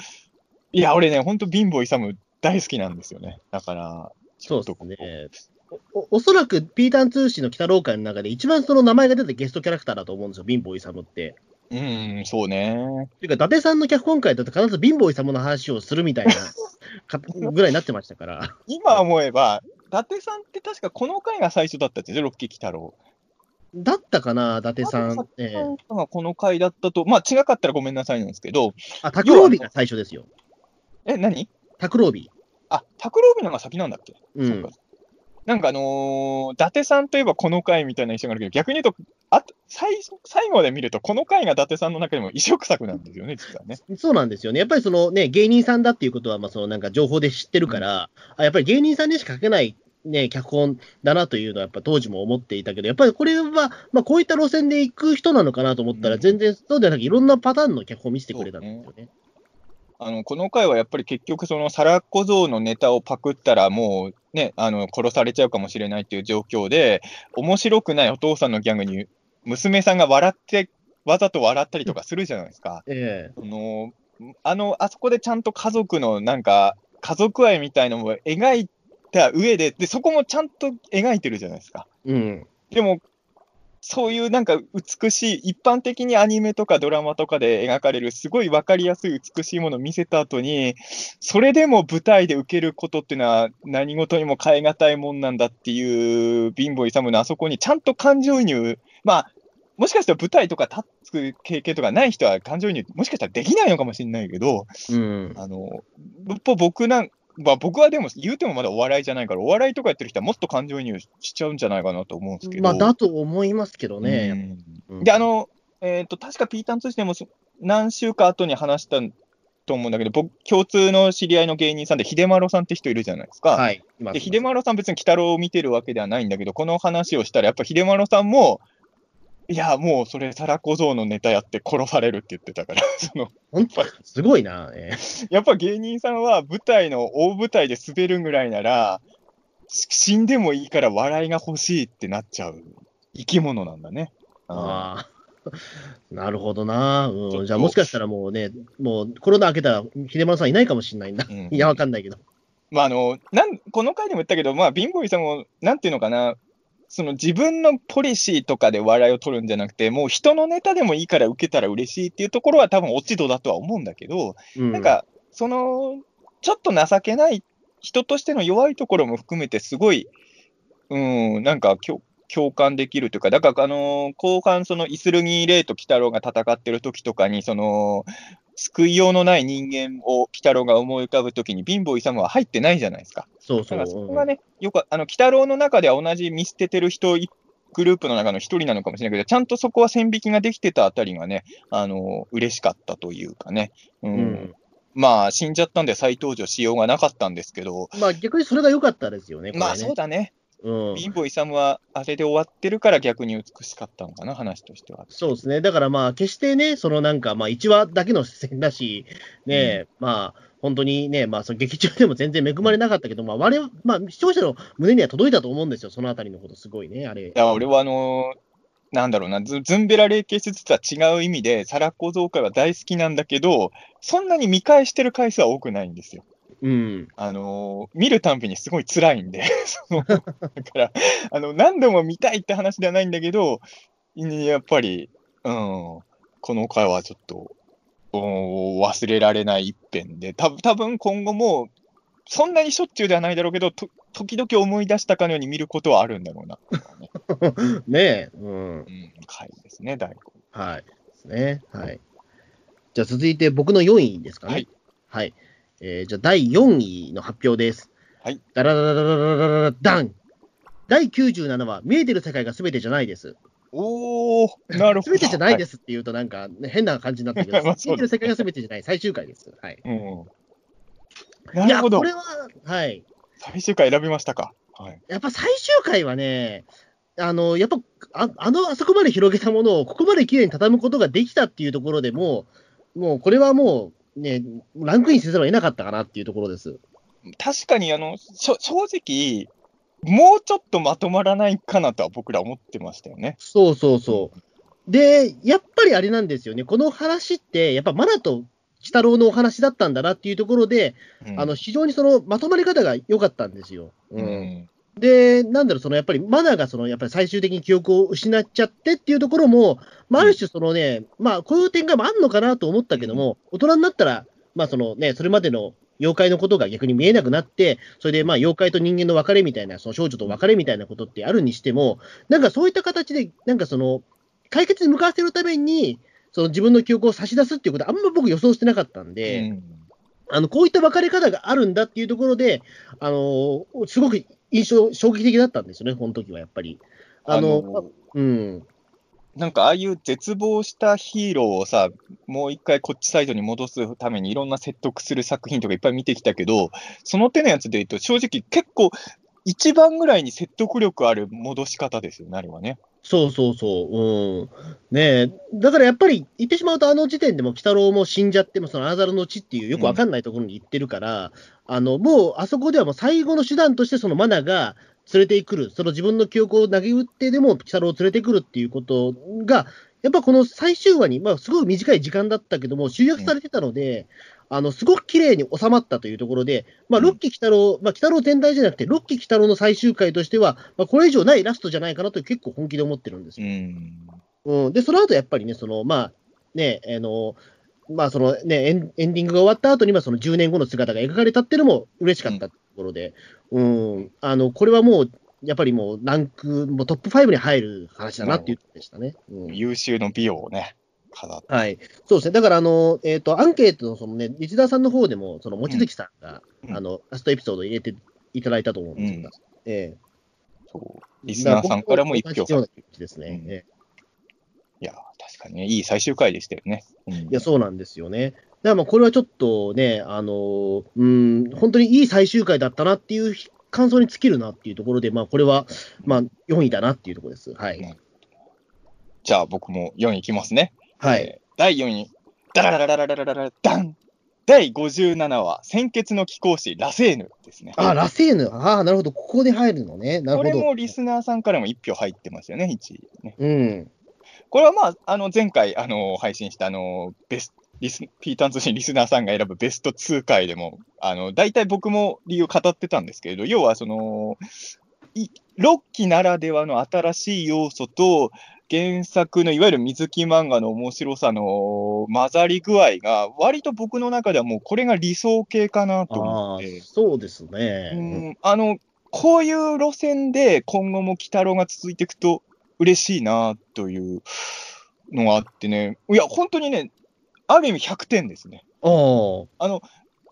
いや、俺ね、ほんと貧乏勇大好きなんですよね。だから、そうちょっとですね。おおそらく、ピーターン通信の北郎会の中で一番その名前が出たゲストキャラクターだと思うんですよ、貧乏勇って。うん、そうね。ていうか、伊達さんの脚本会だと必ず貧乏勇の話をするみたいなかぐらいになってましたから。今思えば、伊達さんって確かこの回が最初だったんですよ、ロッキー北郎。だったかな、伊達さん。ええがこの回だったと、まあ違かったらごめんなさいなんですけど、あ、拓郎日が最初ですよ。え、何？拓郎日。あ、拓郎日のが先なんだっけ、うんそっか。なんかあのー伊達さんといえばこの回みたいな印象があるけど、逆に言うと、あ最最後で見ると、この回が伊達さんの中でも異色作なんですよね、実はね。そうなんですよね。やっぱりそのね、芸人さんだっていうことは、まあそのなんか情報で知ってるから、あやっぱり芸人さんにしか書けないね、脚本だなというのはやっぱ当時も思っていたけど、やっぱりこれは、まあこういった路線で行く人なのかなと思ったら、うん全然そうではなくいろんなパターンの脚本を見せてくれたんですよね。あのこの回はやっぱり結局、その皿小僧のネタをパクったら、もうね、あの殺されちゃうかもしれないっていう状況で、面白くないお父さんのギャグに、娘さんが笑って、わざと笑ったりとかするじゃないですか。えあのあのあそこでちゃんと家族のなんか、家族愛みたいのも描いた上でで、そこもちゃんと描いてるじゃないですか。えうん。でも、そういうなんか美しい、一般的にアニメとかドラマとかで描かれる、すごい分かりやすい美しいものを見せた後に、それでも舞台で受けることっていうのは、何事にも変え難いもんなんだっていう貧乏勇のあそこにちゃんと感情移入、まあ、もしかしたら舞台とか立つ経験とかない人は感情移入、もしかしたらできないのかもしれないけど、うん。あの、僕なん、まあ、僕はでも言うてもまだお笑いじゃないから、お笑いとかやってる人はもっと感情移入しちゃうんじゃないかなと思うんですけど。まあ、だと思いますけどね。うんで、あの、えっ、と、確かピーターン通信でもそ何週か後に話したと思うんだけど、僕、共通の知り合いの芸人さんで、秀丸さんって人いるじゃないですか。はい。今で、秀丸さん別に鬼太郎を見てるわけではないんだけど、この話をしたら、やっぱ秀丸さんも、いや、もうそれ、皿小僧のネタやって殺されるって言ってたから、[laughs] その、本当すごいな。ええやっぱ芸人さんは舞台の大舞台で滑るぐらいなら、し死んでもいいから笑いが欲しいってなっちゃう生き物なんだね。ああ。[laughs] なるほどな。うん、じゃあもしかしたらもうね、もうコロナ明けたら、秀丸さんいないかもしれないな。うんいや、わかんないけど。まあ、あのなんこの回でも言ったけど、まあ、貧乏井さんも、なんていうのかな、その自分のポリシーとかで笑いを取るんじゃなくて、もう人のネタでもいいから受けたら嬉しいっていうところは、多分落ち度だとは思うんだけど、うん、なんか、その、ちょっと情けない人としての弱いところも含めて、すごい、うん、なんか共共感できるというか、だから、あの後半、そのイスルギー・レイと鬼太郎が戦ってる時とかに、その、救いようのない人間を鬼太郎が思い浮かぶときに、貧乏勇は入ってないじゃないですか。そうそう。だからそこがね、よく、あの、鬼太郎の中では同じ見捨ててる人、いグループの中の一人なのかもしれないけど、ちゃんとそこは線引きができてたあたりがね、あの、嬉しかったというかね。う。うんん。まあ、死んじゃったんで再登場しようがなかったんですけど、まあ逆にそれが良かったですよね。ねまあそうだね。うん。貧乏勇はあれで終わってるから逆に美しかったのかな、話としては。そうですね。だからまあ、決してね、そのなんか、まあ、1話だけの出演だし、ね、まあ、本当にね、まあ、その劇中でも全然恵まれなかったけど、まあ、我々、まあ、視聴者の胸には届いたと思うんですよ、そのあたりのこと、すごいね、あれ。いや、俺はあのーなんだろうな、ずズンベラ霊系説とは違う意味で、サラコ造会は大好きなんだけど、そんなに見返してる回数は多くないんですよ。うん。あのー見るたんびにすごい辛いんで、[laughs] そのだから、あの、何度も見たいって話ではないんだけど、やっぱり、うん、この回はちょっと、うん忘れられない一編で、た多分今後も、そんなにしょっちゅうではないだろうけど、と時々思い出したかのように見ることはあるんだろうな、ね [laughs] ねえ、うん。うん、回ですね、大根。はい。ですね。はい。じゃあ続いて僕の4位ですかね。はい。はい。えーじゃあ第4位の発表です。はい。ダラダラダラダラダン第97話、見えてる世界が全てじゃないです。おー、なるほど。全てじゃないですって言うと、なんか、ね、変な感じになってるけ見えてる世界が全てじゃない、最終回です。はい。はい。うん。ないるや、ほどこれ。は、はい。最終回選びましたか。はい。やっぱ最終回はね、あの、やっぱ、ああの、あそこまで広げたものを、ここまで綺麗に畳むことができたっていうところでもう、もうこれはもう、ね、ランクインせざるを得なかったかなっていうところです。確かに、あの、正直、もうちょっとまとまらないかなとは僕ら思ってましたよね。そうそうそう。で、やっぱりあれなんですよね、この話って、やっぱマナと鬼太郎のお話だったんだなっていうところで、うんあの非常にそのまとまり方が良かったんですよ。ううんん。で、なんだろう、そのやっぱりマナがそのやっぱり最終的に記憶を失っちゃってっていうところも、まあ、ある種、そのね、まあ、こういう展開もあるのかなと思ったけども、大人になったら、まあ、そのね、それまでの妖怪のことが逆に見えなくなって、それでまあ妖怪と人間の別れみたいな、その少女と別れみたいなことってあるにしても、なんかそういった形で、なんかその、解決に向かわせるために、その自分の記憶を差し出すっていうことはあんま僕予想してなかったんで、うん。あの、こういった別れ方があるんだっていうところで、あのすごく印象、衝撃的だったんですよね、この時はやっぱり。あの、あのうん。なんかああいう絶望したヒーローをさ、もう一回こっちサイドに戻すためにいろんな説得する作品とかいっぱい見てきたけど、その手のやつで言うと、正直結構一番ぐらいに説得力ある戻し方ですよね、あれはね。そうそうそう。うん。ね。だからやっぱり言ってしまうと、あの時点でも鬼太郎も死んじゃっても、そのアザルの地っていうよくわかんないところに行ってるから、あの、もうあそこではもう最後の手段としてそのマナが連れてくる、その自分の記憶を投げ打ってでも鬼太郎を連れてくるっていうことが、やっぱこの最終話に、まあすごい短い時間だったけども、集約されてたので、あの、すごく綺麗に収まったというところで、まあ、ロッキー鬼太郎、まあ、鬼太郎全体じゃなくて、ロッキー鬼太郎の最終回としては、まあ、これ以上ないラストじゃないかなと結構本気で思ってるんですうよ。ん。うん、で、その後やっぱりね、その、まあ、ね、あの、まあ、そのねエン、エンディングが終わった後に、まあ、その10年後の姿が描かれたっていうのも嬉しかったところで、うん、あの、これはもう、やっぱりもう、ランク、もうトップ5に入る話だなっていうでしたね。うん優秀の美容をね、飾って。はい。そうですね。だから、あの、えっ、と、アンケートの、そのね、日田さんの方でも、その、望月さんが、うんあの、ラストエピソード入れていただいたと思うんですけど、ええそうリスナーさんからも一票ですね。うんええいや、確かにね、いい最終回でしたよね。うんいや、そうなんですよね。だからまあこれはちょっとね、あのうん、本当にいい最終回だったなっていう感想に尽きるなっていうところで、まあ、これは、まあ、4位だなっていうところです。はい。じゃあ、僕も4位いきますね。はい。えー、第4位、ダラララララララダン第57話、鮮血の貴公子、ラセーヌですね。あ、ラセーヌ。ああ、なるほど。ここで入るのね。なるほど。これもリスナーさんからも1票入ってますよね、1位、ね。うん。これはまあ、あの前回、あの配信した、あのベスリスピーターン通信リスナーさんが選ぶベスト2回でも、あの大体僕も理由を語ってたんですけれど、要はその、い6期ならではの新しい要素と、原作のいわゆる水木漫画の面白さの混ざり具合が、割と僕の中ではもうこれが理想形かなと思って。、そうですうね。んあの、こういう路線で今後も鬼太郎が続いていくと嬉しいなというのがあってね、いや、本当にね、ある意味100点ですね。あの、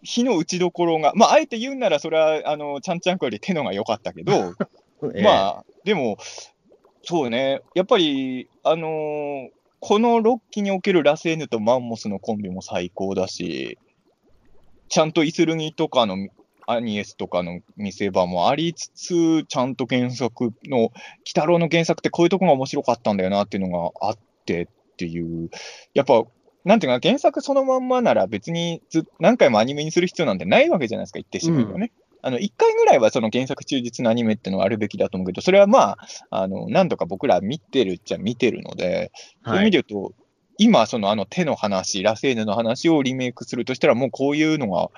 火の打ちどころが、まあ、あえて言うなら、それは、あの、ちゃんちゃんこより手のが良かったけど、[laughs] ええ。まあ、でも、そうね、やっぱり、あのーこの6期におけるラセーヌとマンモスのコンビも最高だし、ちゃんとイスルギとかのアニエスとかの見せ場もありつつ、ちゃんと原作の、鬼太郎の原作ってこういうとこが面白かったんだよなっていうのがあってっていう、やっぱ、なんていうかな、原作そのまんまなら別にず何回もアニメにする必要なんてないわけじゃないですか、言ってしまえばね。あの、一回ぐらいはその原作忠実なアニメっていうのがあるべきだと思うけど、それはまあ、あの、何度か僕ら見てるっちゃ見てるので、そういう意味で言うと、今、そのあの手の話、ラセーヌの話をリメイクするとしたら、もうこういうのが、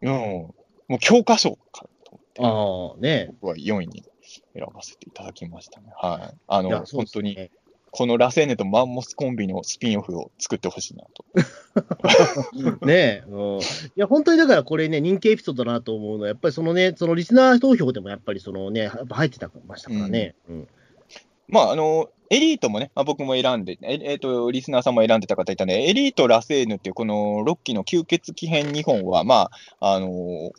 うん、もう教科書かと思って、ああ、ね僕は4位に選ばせていただきましたね。はい。あの、いやそう本当に、このラセーネとマンモスコンビのスピンオフを作ってほしいなと。[laughs] ねえ、うん。いや、本当にだからこれね、人気エピソードだなと思うのは、やっぱりそのね、そのリスナー投票でもやっぱりそのね、やっぱ入ってたましたからね。うん。まあ、あの、エリートもね、まあ、僕も選んで、ええーと、リスナーさんも選んでた方いたんで、エリート、ラセーヌっていうこの6期の吸血鬼編2本は、まあ、あの、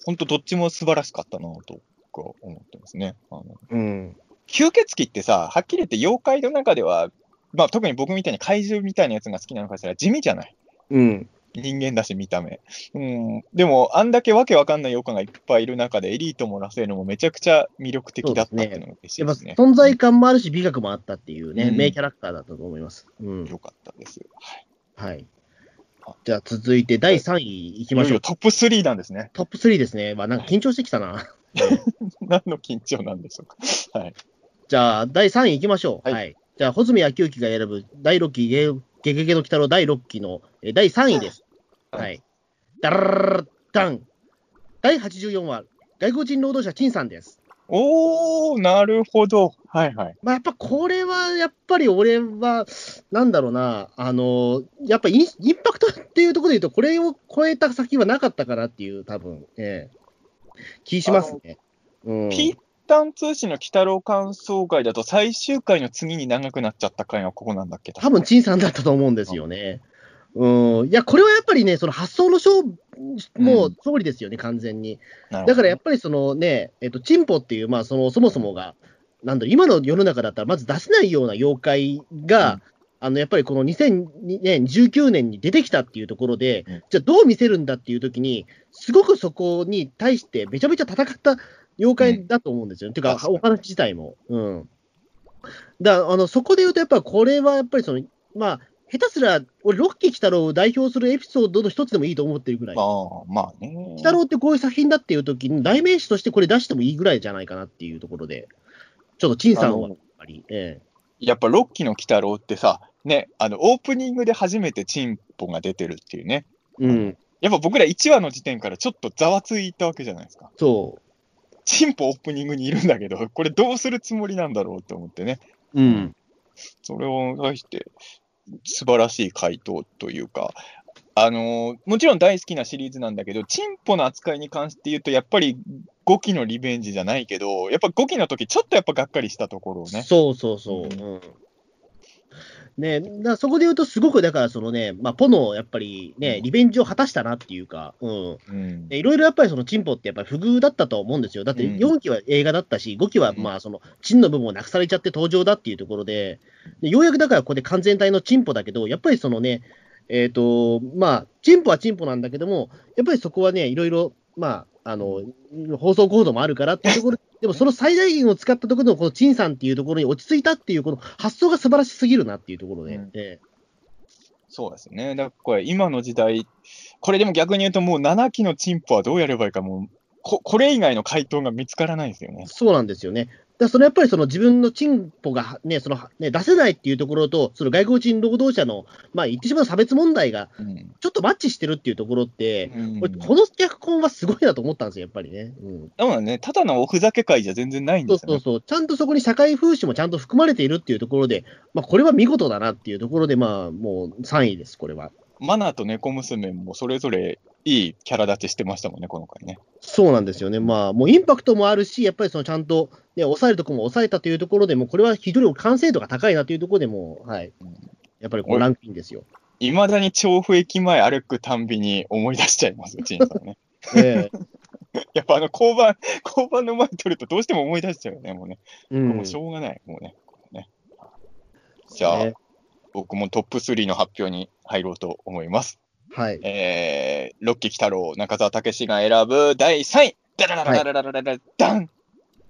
本当どっちも素晴らしかったなと僕は思ってますね。あのうん。吸血鬼ってさ、はっきり言って妖怪の中では、まあ、特に僕みたいに怪獣みたいなやつが好きなのかしたら地味じゃない。うん。人間だし、見た目。うん。でも、あんだけわけわかんない妖怪がいっぱいいる中で、エリートもラセールもめちゃくちゃ魅力的だったっていうのが嬉しいやっぱですね。存在感もあるし、美学もあったっていうね、うん名キャラクターだったと思います。うん。よかったです。はい。はい。じゃあ続いて第3位いきましょう。トップ3なんですね。トップ3ですね。まあ、なんか緊張してきたな。[laughs] 何の緊張なんでしょうか。はい。じゃあ、第3位いきましょう。は。はいいじゃあ、穂積昭之が選ぶ第6期ゲゲゲゲの鬼太郎第6期のえー第3位です。はいはい。ダララダン。第84話、外国人労働者陳さんです。おー、なるほど。はいはい。まあ、やっぱこれは、やっぱり俺は、なんだろうな、あの、やっぱインインパクトっていうところで言うと、これを超えた先はなかったかなっていう、多分、ええ気しますね。うん。ピータン通信の鬼太郎感想会だと最終回の次に長くなっちゃった回がここなんだっけ？多分、陳さんだったと思うんですよね。うん。いや、これはやっぱりね、その発想の勝負、もう通りですよね、完全に。だからやっぱりそのね、えっと、チンポっていう、まあ、その、そもそもが、なんだ今の世の中だったら、まず出せないような妖怪が、うんあの、やっぱりこの2019年に出てきたっていうところで、うんじゃあどう見せるんだっていうときに、すごくそこに対してめちゃめちゃ戦った妖怪だと思うんですよね。ていうか、お話自体も。うん。だあの、そこで言うと、やっぱりこれはやっぱりその、まあ、下手すら、俺、ロッキー鬼太郎を代表するエピソードの一つでもいいと思ってるぐらい。ああ、まあね。鬼太郎ってこういう作品だっていう時に、代名詞としてこれ出してもいいぐらいじゃないかなっていうところで、ちょっと陳さんはやっぱり、えやっぱ6期の鬼太郎ってさ、ね、あの、オープニングで初めてチンポが出てるっていうね。えうん、やっぱ僕ら1話の時点からちょっとざわついたわけじゃないですか。そチンポオープニングにいるんだけど、これどうするつもりなんだろうって思ってね。う。うん。それを対して、素晴らしい回答というか、あのーもちろん大好きなシリーズなんだけど、チンポの扱いに関して言うと、やっぱり5期のリベンジじゃないけど、やっぱ5期の時ちょっとやっぱがっかりしたところをね。そうそうそう。ううん。ねだそこで言うと、すごくだから、そのね、まあ、ポのやっぱりね、リベンジを果たしたなっていうか、うん。うんでいろいろやっぱりそのチンポってやっぱり不遇だったと思うんですよ。だってうん4期は映画だったし、5期はうんまあその、チンの部分をなくされちゃって登場だっていうところで、でようやくだからここで完全体のチンポだけど、やっぱりそのね、えっ、と、まあ、チンポはチンポなんだけども、やっぱりそこはね、いろいろ、まあ、あの、放送コードもあるからっていうところ、[laughs] でもその最大限を使ったところのこのチンさんっていうところに落ち着いたっていう、この発想が素晴らしすぎるなっていうところで、うんえそうですね。だからこれ、今の時代、これでも逆に言うと、もう7期のチンポはどうやればいいか、もうこ、これ以外の回答が見つからないですよね。そうなんですよね。だそのやっぱりその自分のチンポが、ね、そのね、出せないっていうところと、その外国人労働者の、まあ、言ってしまう差別問題がうん。ちょっとマッチしてるっていうところって、うん俺この脚本はすごいなと思ったんですよ、やっぱりね。うん、だからね、ただのおふざけ会じゃ全然ないんですよね。そうそうそう、ちゃんとそこに社会風刺もちゃんと含まれているっていうところで、まあ、これは見事だなっていうところで、まあ、もう3位です、これは。マナーと猫娘もそれぞれいいキャラ立ちしてましたもんね、この回ね。そうなんですよね。まあ、もうインパクトもあるし、やっぱりそのちゃんと、ね、抑えるところも抑えたというところでも、これは非常に完成度が高いなというところでも、はい。やっぱりこうランクインですよ。いまだに調布駅前歩くたんびに思い出しちゃいます、チンさんね。[laughs] ええ [laughs] やっぱあの交番、[laughs] 交番の前に撮るとどうしても思い出しちゃうよね、もうね。うんもうしょうがない、もうね。ねじゃあ、ね僕もトップ3の発表に入ろうと思います。はい。えー、ロッキー鬼太郎、中澤武史が選ぶ第3位、ダラララララララダン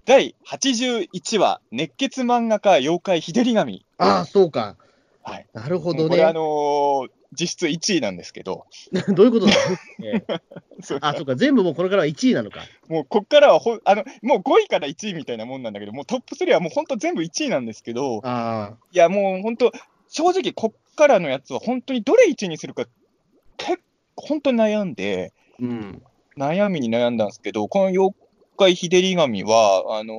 第81話、熱血漫画家妖怪ひでり神。ああ、そうか。はい。なるほどね。これあのー、実質1位なんですけど。どういうことだ、ええ、そあ、そうか、全部もうこれからは1位なのか。もうこっからはほあの、もう5位から1位みたいなもんなんだけど、もうトップ3はもう本当全部1位なんですけど、あいや、もう本当、正直、こっからのやつは本当にどれ1位にするか結構本当に悩んで、あ、うん。悩みに悩んだんですけど、この妖怪日照り神は、あのー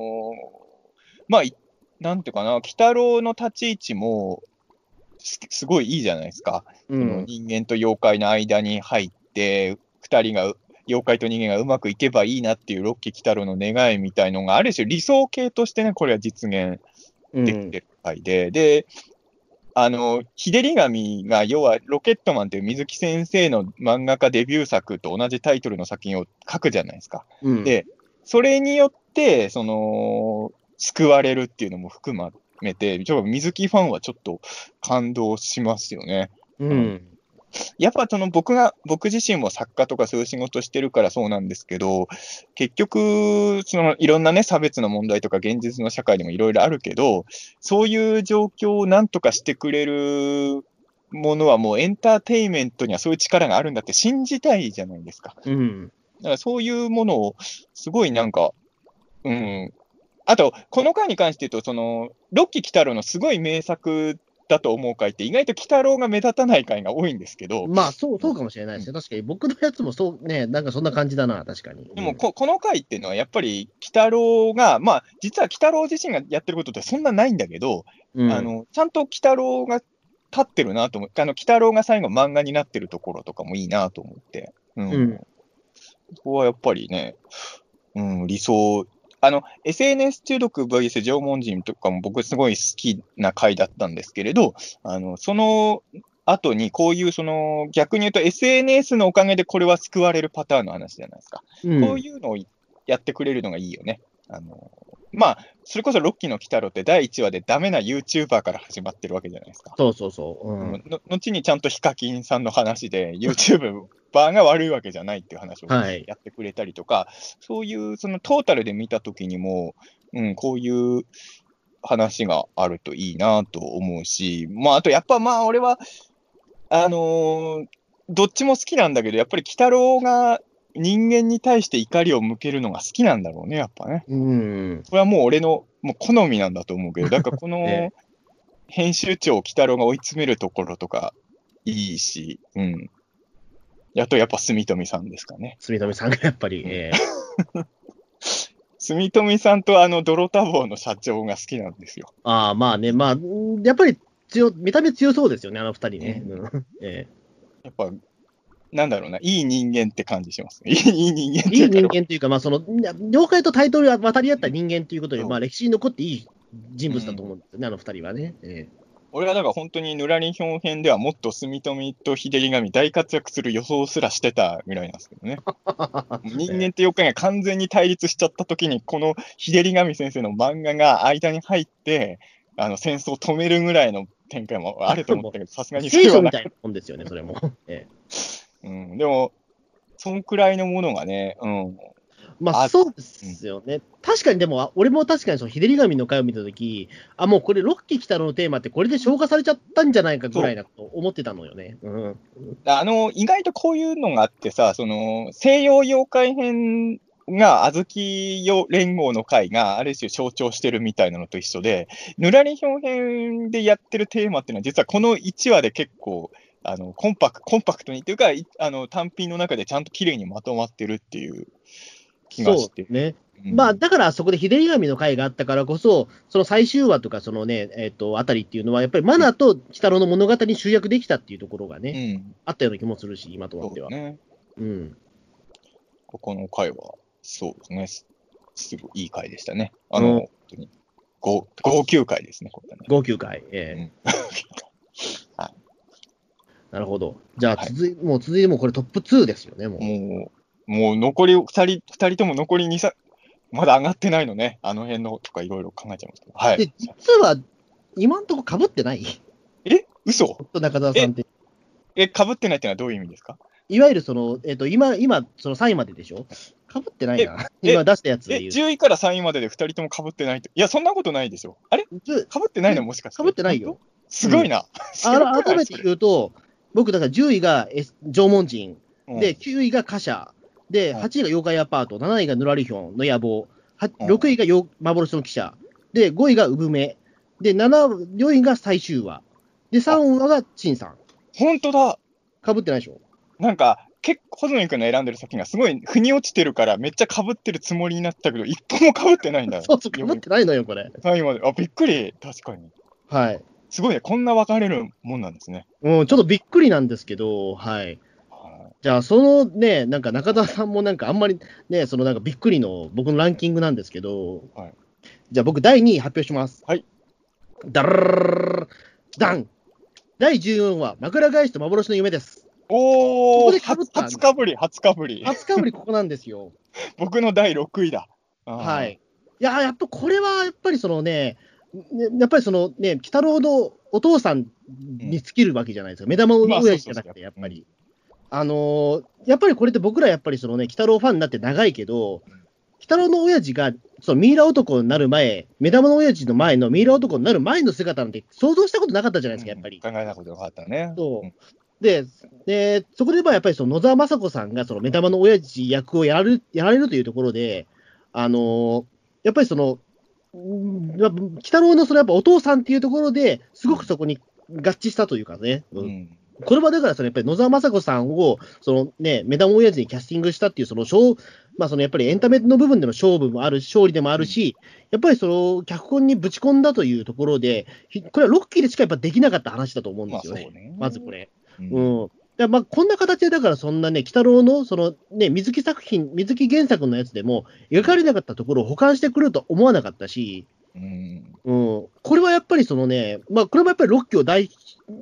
まあ、いなんていうかな、鬼太郎の立ち位置もすすごいいいじゃないですか。そのうん。人間と妖怪の間に入って、2人が、妖怪と人間がうまくいけばいいなっていうロッキー鬼太郎の願いみたいのがある種理想形としてね、これは実現うん。できてる回で、で、あの、日照り神が、要は、ロケットマンっていう水木先生の漫画家デビュー作と同じタイトルの作品を書くじゃないですか。うん、で、それによって、その、救われるっていうのも含めて、ちょっと水木ファンはちょっと感動しますよね。うん。やっぱその僕が、僕自身も作家とかそういう仕事してるからそうなんですけど、結局、そのいろんなね、差別の問題とか現実の社会でもいろいろあるけど、そういう状況をなんとかしてくれるものはもうエンターテインメントにはそういう力があるんだって信じたいじゃないですか。うん。だからそういうものを、すごいなんか、うん。あと、この回に関して言うと、その、ロッキー・キタロウのすごい名作だと思う回って、意外と鬼太郎が目立たない回が多いんですけど、まあ、そう、そうかもしれないですね。確かに、僕のやつもそう、ね、なんかそんな感じだな、確かに。でもこ、この回っていうのはやっぱり、鬼太郎が、まあ、実は鬼太郎自身がやってることってそんなないんだけど、うん、あの、ちゃんと鬼太郎が立ってるなと思って、あの、鬼太郎が最後漫画になってるところとかもいいなと思って、うん。うんここはやっぱりね、うん、理想。あの、SNS 中毒 VS 縄文人とかも僕すごい好きな回だったんですけれど、あの、その後にこういうその、逆に言うと SNS のおかげでこれは救われるパターンの話じゃないですか。うん、こういうのをやってくれるのがいいよね。あの、まあ、それこそロッキーの鬼太郎って第1話でダメな YouTuber から始まってるわけじゃないですか。そうそうそう。うん。の後にちゃんとヒカキンさんの話で YouTuber が悪いわけじゃないっていう話をはいやってくれたりとか、そういうそのトータルで見たときにも、うん、こういう話があるといいなと思うし、まあ、あとやっぱまあ俺は、あのーどっちも好きなんだけど、やっぱり鬼太郎が人間に対して怒りを向けるのが好きなんだろうね、やっぱね。うん。これはもう俺のもう好みなんだと思うけど、[laughs] だからこのえ編集長、鬼太郎が追い詰めるところとかいいし、うん。あとやっぱ住富さんですかね。住富さんがやっぱり、えー [laughs] 住富さんとあの泥田坊の社長が好きなんですよ。ああ、まあね、まあ、うんやっぱり強、見た目強そうですよね、あの二人ね。うんえやっぱ、なんだろうな、いい人間って感じしますね。[laughs] いい人間いい人ていうか間というか、まあ、その、妖怪と対等に渡り合った人間ということで、そうまあ、歴史に残っていい人物だと思うんですよね、あの二人はね。え俺はだから本当にぬらりひょん編ではもっと住富と秀り神大活躍する予想すらしてたぐらいなんですけどね。[laughs] 人間って妖怪が完全に対立しちゃった時に、この秀り神先生の漫画が間に入って、あの戦争を止めるぐらいの展開もあると思ったけど、[laughs] さすがえにそれはなみたいなもんですよね、それも。えうん、でも、そんくらいのものがね、うん、えまあ、あそうですよね。確かに、でも、あ俺も確かに、その、日照り神の回を見たとき、あ、もうこれ、ロッキー北のテーマって、これで消化されちゃったんじゃないかぐらいなと思ってたのよね。うん。あの、意外とこういうのがあってさ、その、西洋妖怪編が、小豆よ連合の会が、ある種象徴してるみたいなのと一緒で、ぬらりひょん編でやってるテーマっていうのは、実はこの1話で結構、あの、コンパクコンパクトにっていうか、いあの、単品の中でちゃんと綺麗にまとまってるっていう気がして。そうね。うんまあ、だから、そこで日照り神の回があったからこそ、その最終話とか、そのね、えっ、と、あたりっていうのは、やっぱりマナと鬼太郎の物語に集約できたっていうところがうね、ん。あったような気もするし、今となっては。そうね。うん。ここの回は、そうですね。すすごいいい回でしたね。あの、うん本当に、ですね、これはね。号泣会。ええ [laughs] はなるほど。じゃあはい続い、もう続いてもうこれトップ2ですよね、もう。もう、もう残り2人、二人とも残り2さ、まだ上がってないのね。あの辺のとかいろいろ考えちゃいますけど。はでい。、実は、今んとこ被ってない？え？嘘？と中澤さんって。え、被ってないってのはどういう意味ですか？いわゆるその、えっ、と、今、今、その3位まででしょ？被ってないな。え？[laughs] 今出したやつえ、で言う。10位から3位までで2人とも被ってないと。いや、そんなことないでしょ。あれ？ず被ってないの？もしかして。被ってないよ。[laughs] すごいな。改めて言うと、僕、だから10位が、縄文人、うんで、9位が貨車、で、はい8位が妖怪アパート、7位がぬらりひょんの野望、はうん6位がよ幻の記者、で、5位が産め、で、7、4位が最終話、で、3話が陳さん。本当だ。かぶってないでしょ？なんか、結構、細野君の選んでる先がすごい腑に落ちてるから、めっちゃ被ってるつもりになったけど、一本も被ってないんだよ。[laughs] そうそう、かぶってないのよ、これ。3位まで。あ、びっくり。確かに。はい。すごいね。こんな分かれるもんなんですね。うん、ちょっとびっくりなんですけど、はい。はじゃあ、そのね、なんか中田さんもなんかあんまりね、そのなんかびっくりの僕のランキングなんですけど、はいじゃあ僕第2位発表します。はい。ダルダン第14話、枕返しと幻の夢です。おー、ここで被初かぶり、初かぶり。初かぶりここなんですよ。僕の第6位だ。はい。いやー、やっぱこれはやっぱりそのね、ねやっぱりそのね、鬼太郎のお父さんに尽きるわけじゃないですか。目玉親父じゃなくて、そうそうそうやっぱり。あのーやっぱりこれって僕らやっぱりそのね、鬼太郎ファンになって長いけど、鬼太郎の親父が、そのミイラ男になる前、目玉の親父の前のミイラ男になる前の姿なんて想像したことなかったじゃないですか、やっぱり。考えたことなかったね。そう。で、で、そこでまあやっぱりその野沢雅子さんがその目玉の親父役をやるやられるというところで、あのーやっぱりその、鬼太郎のそのやっぱお父さんっていうところですごくそこに合致したというかね、うん。うんこれはだからそのやっぱり野沢雅子さんをそのね、目玉親父にキャスティングしたっていうその勝、まあそのやっぱりエンタメの部分での勝負もあるし、勝利でもあるし、やっぱりその脚本にぶち込んだというところで、ひこれはロッキーでしかやっぱできなかった話だと思うんですよね。まあねまずこれ。うんうん。だまあ、こんな形で、だからそんなね、鬼太郎の、そのね、水木作品、水木原作のやつでも、描かれなかったところを保管してくると思わなかったし、うんうん。これはやっぱりそのね、まあ、これもやっぱりロッキーを代、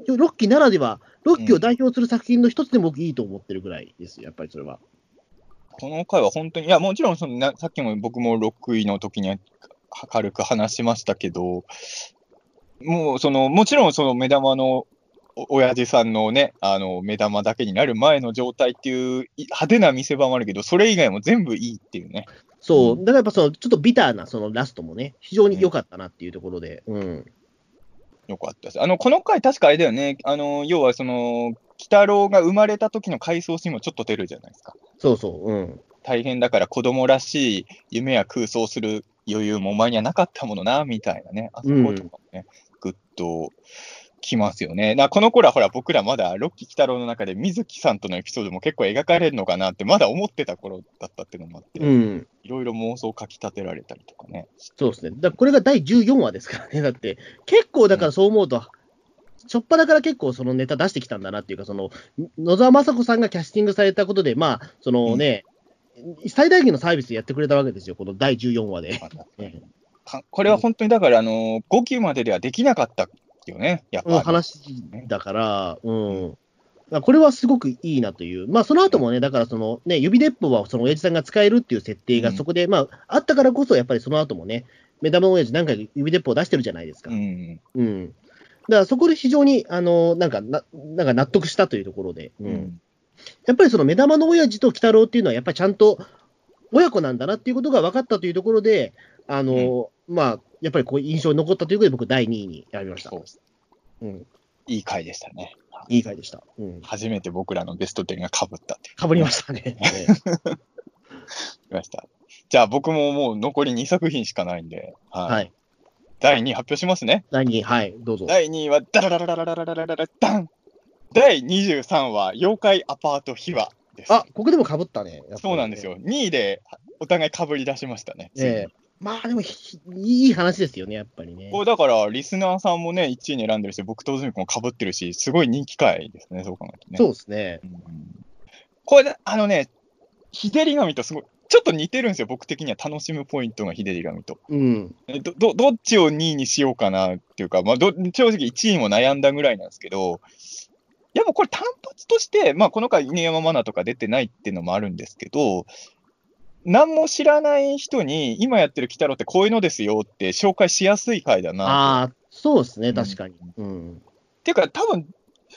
ロッキーならでは、ロッキーを代表する作品の一つでも僕いいと思ってるぐらいです、やっぱりそれは。この回は本当に、いや、もちろんそのな、さっきも僕も6位の時には軽く話しましたけど、もうその、もちろんその目玉のお親父さんのね、あの目玉だけになる前の状態っていうい派手な見せ場もあるけど、それ以外も全部いいっていうね。そうう、んだからやっぱその、ちょっとビターなそのラストもね、非常に良かったなっていうところで、うん。よかったです。あの、この回、確かあれだよね。あの、要はその、鬼太郎が生まれた時の回想シーンもちょっと出るじゃないですか。そうそう、うん。大変だから子供らしい夢や空想する余裕もお前にはなかったものな、みたいなね。あそことかもね、ぐっときますよね。だこの頃はほら、僕らまだロッキー鬼太郎の中で水木さんとのエピソードも結構描かれるのかなって、まだ思ってた頃だったっていうのもあって、うん。いろいろ妄想をかき立てられたりとかね。そうですね。だこれが第14話ですからね。だって、結構だからそう思うと、しょっぱだから結構そのネタ出してきたんだなっていうか、その、野沢雅子さんがキャスティングされたことで、まあ、そのね、最大限のサービスやってくれたわけですよ、この第14話で。これは本当にだから、あの5期までではできなかったよね、やっぱ。の話だから、うん。これはすごくいいなという。まあ、その後もね、だからそのね、指鉄砲はその親父さんが使えるっていう設定がうんそこで、まあ、あったからこそ、やっぱりその後もね、目玉の親父何回か指鉄砲を出してるじゃないですか。うん。うん。だからそこで非常に、あの、なんかな、なんか納得したというところで、う。うんん。やっぱりその目玉の親父と鬼太郎っていうのは、やっぱりちゃんと親子なんだなっていうことが分かったというところで、あの、まあ、やっぱりこう印象に残ったということで、僕、第2位に選びましたそ。ううん。いい回でしたね。いい回でした。うん。初めて僕らのベスト10が被ったっていう。かぶりましたね。[laughs] りました。じゃあ僕ももう残り2作品しかないんで、はい。はい。第2位発表しますね。第2位、はい、どうぞ。第2位は、ダラララララララララララダン第23話、妖怪アパート秘話です。あ、ここでもかぶったね。ねそうなんですよ。。2位でお互い被り出しましたね。ええまあでもひ、いい話ですよね、やっぱりね。これだから、リスナーさんもね、1位に選んでるし、僕とズミ君も被ってるし、すごい人気回ですね、そう考えるとね。そうですね。うんこれ、あのね、日照り神とすごい、ちょっと似てるんですよ、僕的には楽しむポイントが日照り神と。うん。えどどどっちを2位にしようかなっていうか、まあ、ど正直1位も悩んだぐらいなんですけど、いやもうこれ単発として、まあ、この回、犬山マナとか出てないっていうのもあるんですけど、何も知らない人に、今やってる鬼太郎ってこういうのですよって紹介しやすい回だな。ああ、そうですね、うん確かに。うん。っていうか、多分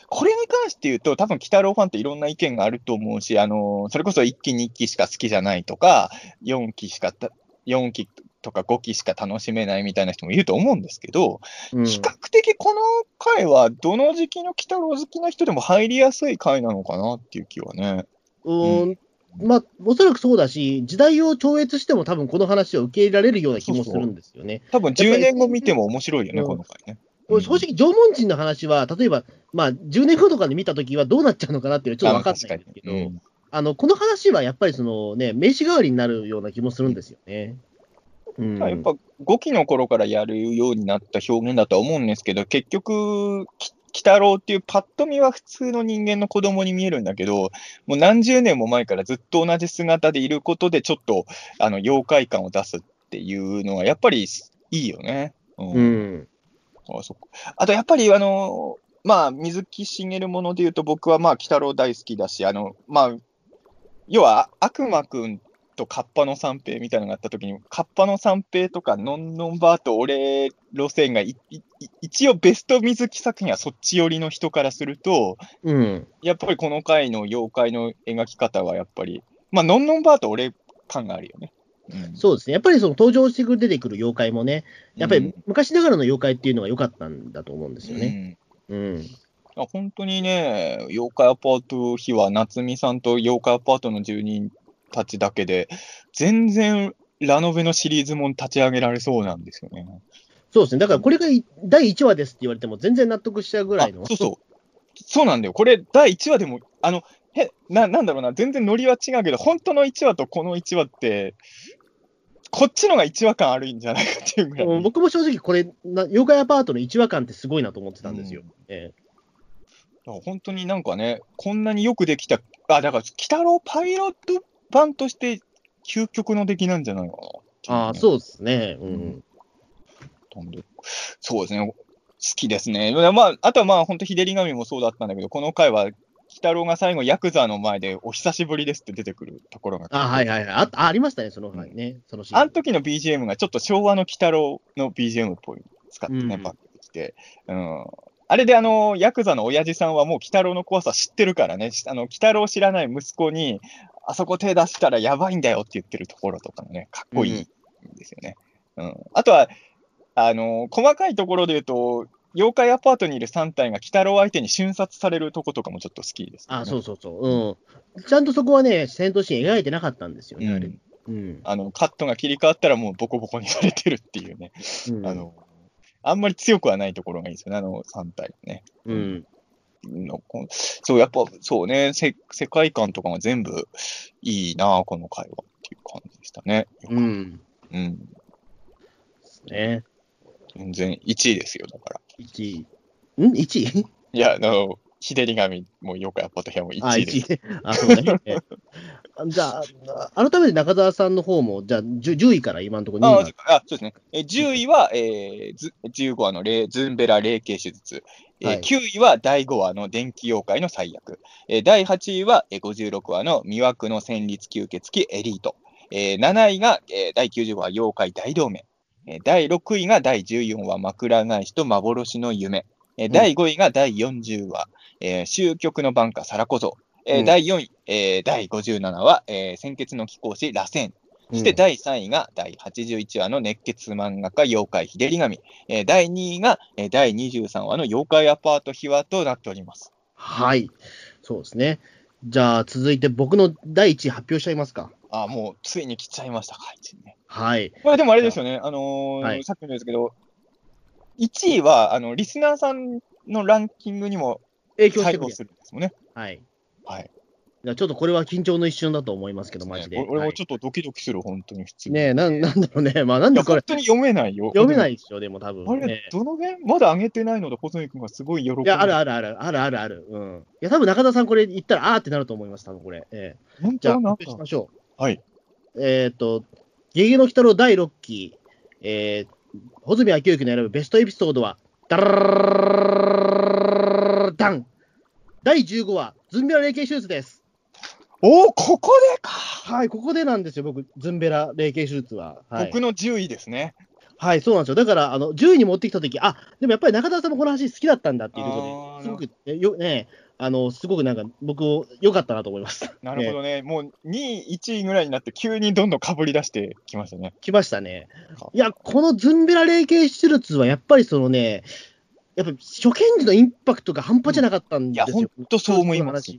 これに関して言うと、多分鬼太郎ファンっていろんな意見があると思うし、あのそれこそ1期、2期しか好きじゃないとか、4期しかた、4期とか5期しか楽しめないみたいな人もいると思うんですけど、うん比較的この回は、どの時期の鬼太郎好きな人でも入りやすい回なのかなっていう気はね。うーん、まあ、おそらくそうだし、時代を超越しても多分この話を受け入れられるような気もするんですよね。多分10年後見ても面白いよね、うんこの回ね。これ正直、縄文人の話は、例えば、まあ、10年後とかで見たときはどうなっちゃうのかなっていうのはちょっと分かんないんですけど、あ確かにあの、この話はやっぱりそのね、名刺代わりになるような気もするんですよね。うん。やっぱ5期の頃からやるようになった表現だとは思うんですけど、結局、き鬼太郎っていうパッと見は普通の人間の子供に見えるんだけど、もう何十年も前からずっと同じ姿でいることで、ちょっとあの妖怪感を出すっていうのは、やっぱりいいよね。うんうん。あそっかあとやっぱり、あの、まあ、水木しげるもので言うと、僕はまあ、鬼太郎大好きだし、あの、まあ、要は悪魔くんとカッパの三平みたいなのがあったときに、カッパの三平とか、ノンノンバーと俺路線がいい一応ベスト水木作品はそっち寄りの人からすると、うん。やっぱりこの回の妖怪の描き方はやっぱり、まあ、ノンノンバーと俺感があるよね。うんそうですね。やっぱりその登場してくる出てくる妖怪もね、やっぱうんり昔ながらの妖怪っていうのが良かったんだと思うんですよね。うん。あ本当にね、妖怪アパート日は夏美さんと妖怪アパートの住人たちだけで、全然ラノベのシリーズも立ち上げられそうなんですよね。そうですね。だからこれがい第1話ですって言われても全然納得しちゃうぐらいの。あそうそう。そうなんだよ。これ、第1話でも、あの、へななんだろうな、全然ノリは違うけど、本当の1話とこの1話って、こっちのが1話感あるんじゃないかっていうぐらい。うん僕も正直これ、な妖怪アパートの1話感ってすごいなと思ってたんですよ。うんえだから本当になんかね、こんなによくできた、あ、だから、鬼太郎パイロット版として究極の出来なんじゃないかなね、えああ、そうですね。うん。なんでそうですね、好きですね。まあ、あとはまあ、本当、日照り神もそうだったんだけど、この回は、鬼太郎が最後、ヤクザの前で、お久しぶりですって出てくるところが。あはいはいはい。ああありましたね、その、はいね。そのシーンあの時の BGM がちょっと昭和の鬼太郎の BGM っぽいの使ってね、うんバックできて。うん。あれであの、ヤクザの親父さんはもう鬼太郎の怖さ知ってるからね、あの、鬼太郎を知らない息子に、あそこ手出したらやばいんだよって言ってるところとかもね、かっこいいんですよね。うん。あとは、あの、細かいところで言うと、妖怪アパートにいる3体が鬼太郎相手に瞬殺されるとことかもちょっと好きです、ね。あそうそうそう。うん。ちゃんとそこはね、戦闘シーン描いてなかったんですよね、あれ。うんうん。あの、カットが切り替わったらもうボコボコにされてるっていうね。うんあの、あんまり強くはないところがいいですよね、あの3体ね。うん。のこそう、やっぱそうね、せ世界観とかが全部いいな、この回はっていう感じでしたね。うん。うん。ですね。全然1位ですよ、だから。1位？ん ?1 位？いや、あの、日照り神もよくやっぱと部屋もあ、1位です。1位。あ、そうね。えじゃあ、改めて中澤さんの方も、じゃあ、10, 10位から今のところ2あそうですね。え10位は、えー、ず15話の霊ズンベラ霊形手術。えーはい9位は第5話の電気妖怪の最悪。えー第8位は、えー56話の魅惑の戦慄吸血鬼エリート。えー7位が、えー第90話妖怪大同盟。えー第6位が第14話枕返しと幻の夢。えー第5位が第40話、えー終局の晩夏サラコゾ。え第4位、えー第57話、えー鮮血の貴公子螺旋。そして第3位が第81話の熱血漫画家妖怪日照り神。えー第2位が、えー第23話の妖怪アパート秘話となっております。はい。そうですね。じゃあ、続いて僕の第1位発表しちゃいますか。あーもうついに来ちゃいましたか、1位ね。はい。これでもあれですよね、あのーはいさっきも言うんですけど、1位はあのリスナーさんのランキングにも影響してくる。するんですもんね。はい。はい。ちょっとこれは緊張の一瞬だと思いますけど、マジで。ね俺もはいちょっとドキドキする、本当に普通に。ねえ、なん [laughs] なんだろうね。まあ、なんでこれ、本当に読めないよ。読めないですよ、でも多あ分、れね。、どの辺まだ上げてないので、細井君がすごい喜んでいや、あるあるある、あるあるある。うん。いや、多分中田さんこれ言ったら、あーってなると思います、多分これ。ええ本じゃあ、当なんしましょう。はい。えっ、と、ゲゲの鬼太郎第6期、えー、穂積昭之の選ぶベストエピソードは、ダラダン第15話、ズンベラ霊形手術です。おお、ここでか、はい、ここでなんですよ、僕、ズンベラ霊形手術は。はい、僕の10位ですね。はい、そうなんですよ。だから、あの、10位に持ってきたとき、あ、でもやっぱり中田さんもこの話好きだったんだっていうことで、すごく、えよね、あの、すごくなんか、僕、良かったなと思います。[laughs] なるほどね。もう2位、1位ぐらいになって、急にどんどんかぶり出してきましたね。来ましたね。いや、このズンベラ霊形手術は、やっぱりそのね、やっぱ初見時のインパクトが半端じゃなかったんですよ。いやほんとそう思います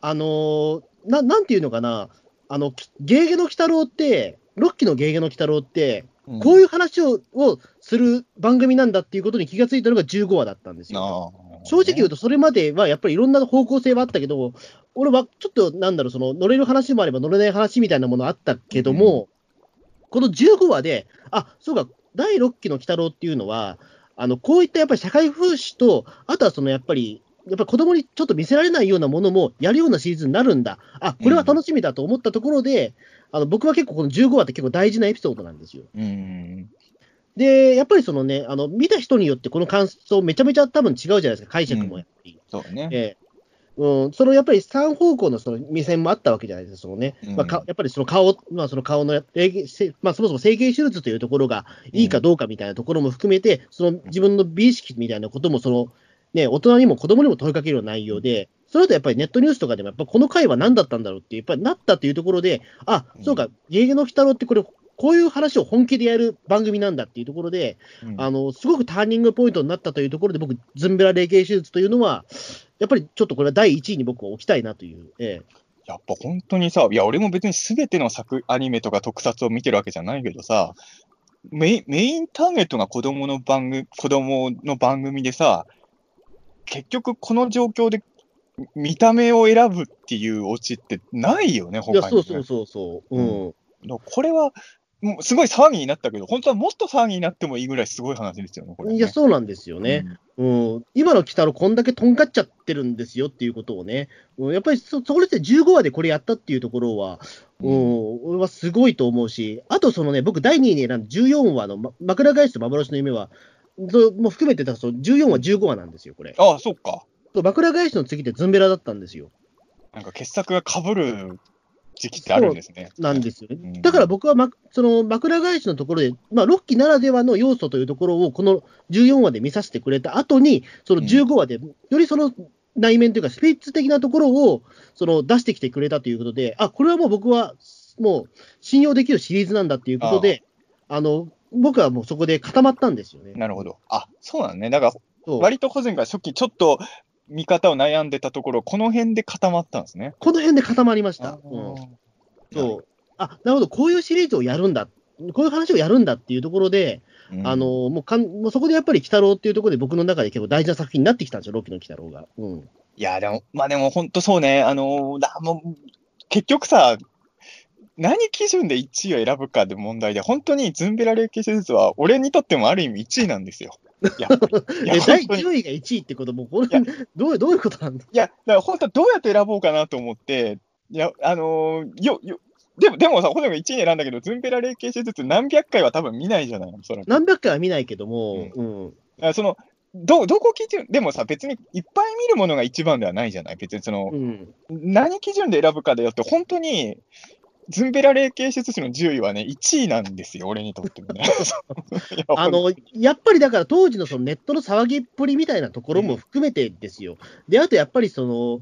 あのーな、なんていうのかな、あの、きゲーゲの鬼太郎って、6期のゲーゲの鬼太郎って、うんこういう話ををする番組なんだっていうことに気がついたのが15話だったんですよ。正直言うと、それまではやっぱりいろんな方向性はあったけど、俺はちょっとなんだろう、その乗れる話もあれば乗れない話みたいなものあったけども、この15話で、あそうか、第6期の鬼太郎っていうのは、あのこういったやっぱり社会風刺と、あとはそのやっぱり、やっぱり子供にちょっと見せられないようなものもやるようなシリーズになるんだ、あこれは楽しみだと思ったところで、あの僕は結構この15話って結構大事なエピソードなんですよ。うん。で、やっぱりそのね、あの見た人によってこの感想めちゃめちゃ多分違うじゃないですか、解釈もやっぱり。そうね。ええ。うん、そのやっぱり3方向のその目線もあったわけじゃないですか、そのね、うん。まあ、かやっぱりその顔、まあ、その顔のまあ、そもそも整形手術というところがいいかどうかみたいなところも含めて、その自分の美意識みたいなこともその、ね、大人にも子供にも問いかけるような内容で、その後やっぱりネットニュースとかでも、やっぱこの回は何だったんだろうって、やっぱりなったというところで、あそうか、ゲゲの鬼太郎ってこれ、こういう話を本気でやる番組なんだっていうところで、うんあの、すごくターニングポイントになったというところで、僕、ズンベラ霊形手術というのは、やっぱりちょっとこれは第1位に僕は置きたいなという。えやっぱ本当にさ、いや、俺も別に全ての作、アニメとか特撮を見てるわけじゃないけどさ、メインメインターゲットが子供の番組、子供の番組でさ、結局この状況で見た目を選ぶっていうオチってないよね、えいや、他に、ね。そうそうそうそう。うん。これは、もうすごい騒ぎになったけど、本当はもっと騒ぎになってもいいぐらいすごい話ですよね、これ、ね。いや、そうなんですよね。うん。今の鬼太郎、こんだけとんかっちゃってるんですよっていうことをね、うんやっぱりそ、そこで15話でこれやったっていうところは、ううんん、俺はすごいと思うし、あとそのね、僕、第2位に選んだ14話の、ま枕返しと幻の夢は、そも含めて、だその14話、15話なんですよ、これ。ああ、そうか。枕返しの次ってズンベラだったんですよ。なんか傑作が被る時期ってあるんですね。なんですよね。うんだから僕は、ま、その枕返しのところで、まあ、6期ならではの要素というところを、この14話で見させてくれた後に、その15話で、よりその内面というか、スピリッツ的なところをその出してきてくれたということで、あこれはもう僕はもう信用できるシリーズなんだっていうことで、あの僕はもうそこで固まったんですよね。なるほど。あ、そうなんね。だから、割と個人が初期ちょっと見方を悩んでたところ、この辺で固まったんですね。この辺で固まりました。あうんーそうあなるほど、こういうシリーズをやるんだ、こういう話をやるんだっていうところで、うんあのもうかんもうそこでやっぱり鬼太郎っていうところで、僕の中で結構大事な作品になってきたんですよ、ロキの鬼太郎が。うん、いや、でも、まあでも本当そうね。あのーだもう結局さ、何基準で1位を選ぶかで問題で、本当にズンベラ霊系手術は、俺にとってもある意味1位なんですよ。いやえ第本当に。10位が1位ってこと、もうこれどうどういうことなんだ？いや、だから本当はどうやって選ぼうかなと思って、いや、あのーよ、よ、でも、でもさ、本当に1位に選んだけど、ズンベラ霊系手術何百回は多分見ないじゃないそ何百回は見ないけども、うん。あその、ど、どこ基準、でもさ、別にいっぱい見るものが一番ではないじゃない別にその、うん。何基準で選ぶかでよって、本当に、ズンベラ霊系手術の10位はね、1位なんですよ、俺にとってもね。[laughs] あのやっぱりだから当時のそのネットの騒ぎっぷりみたいなところも含めてですよ。で、あとやっぱりその、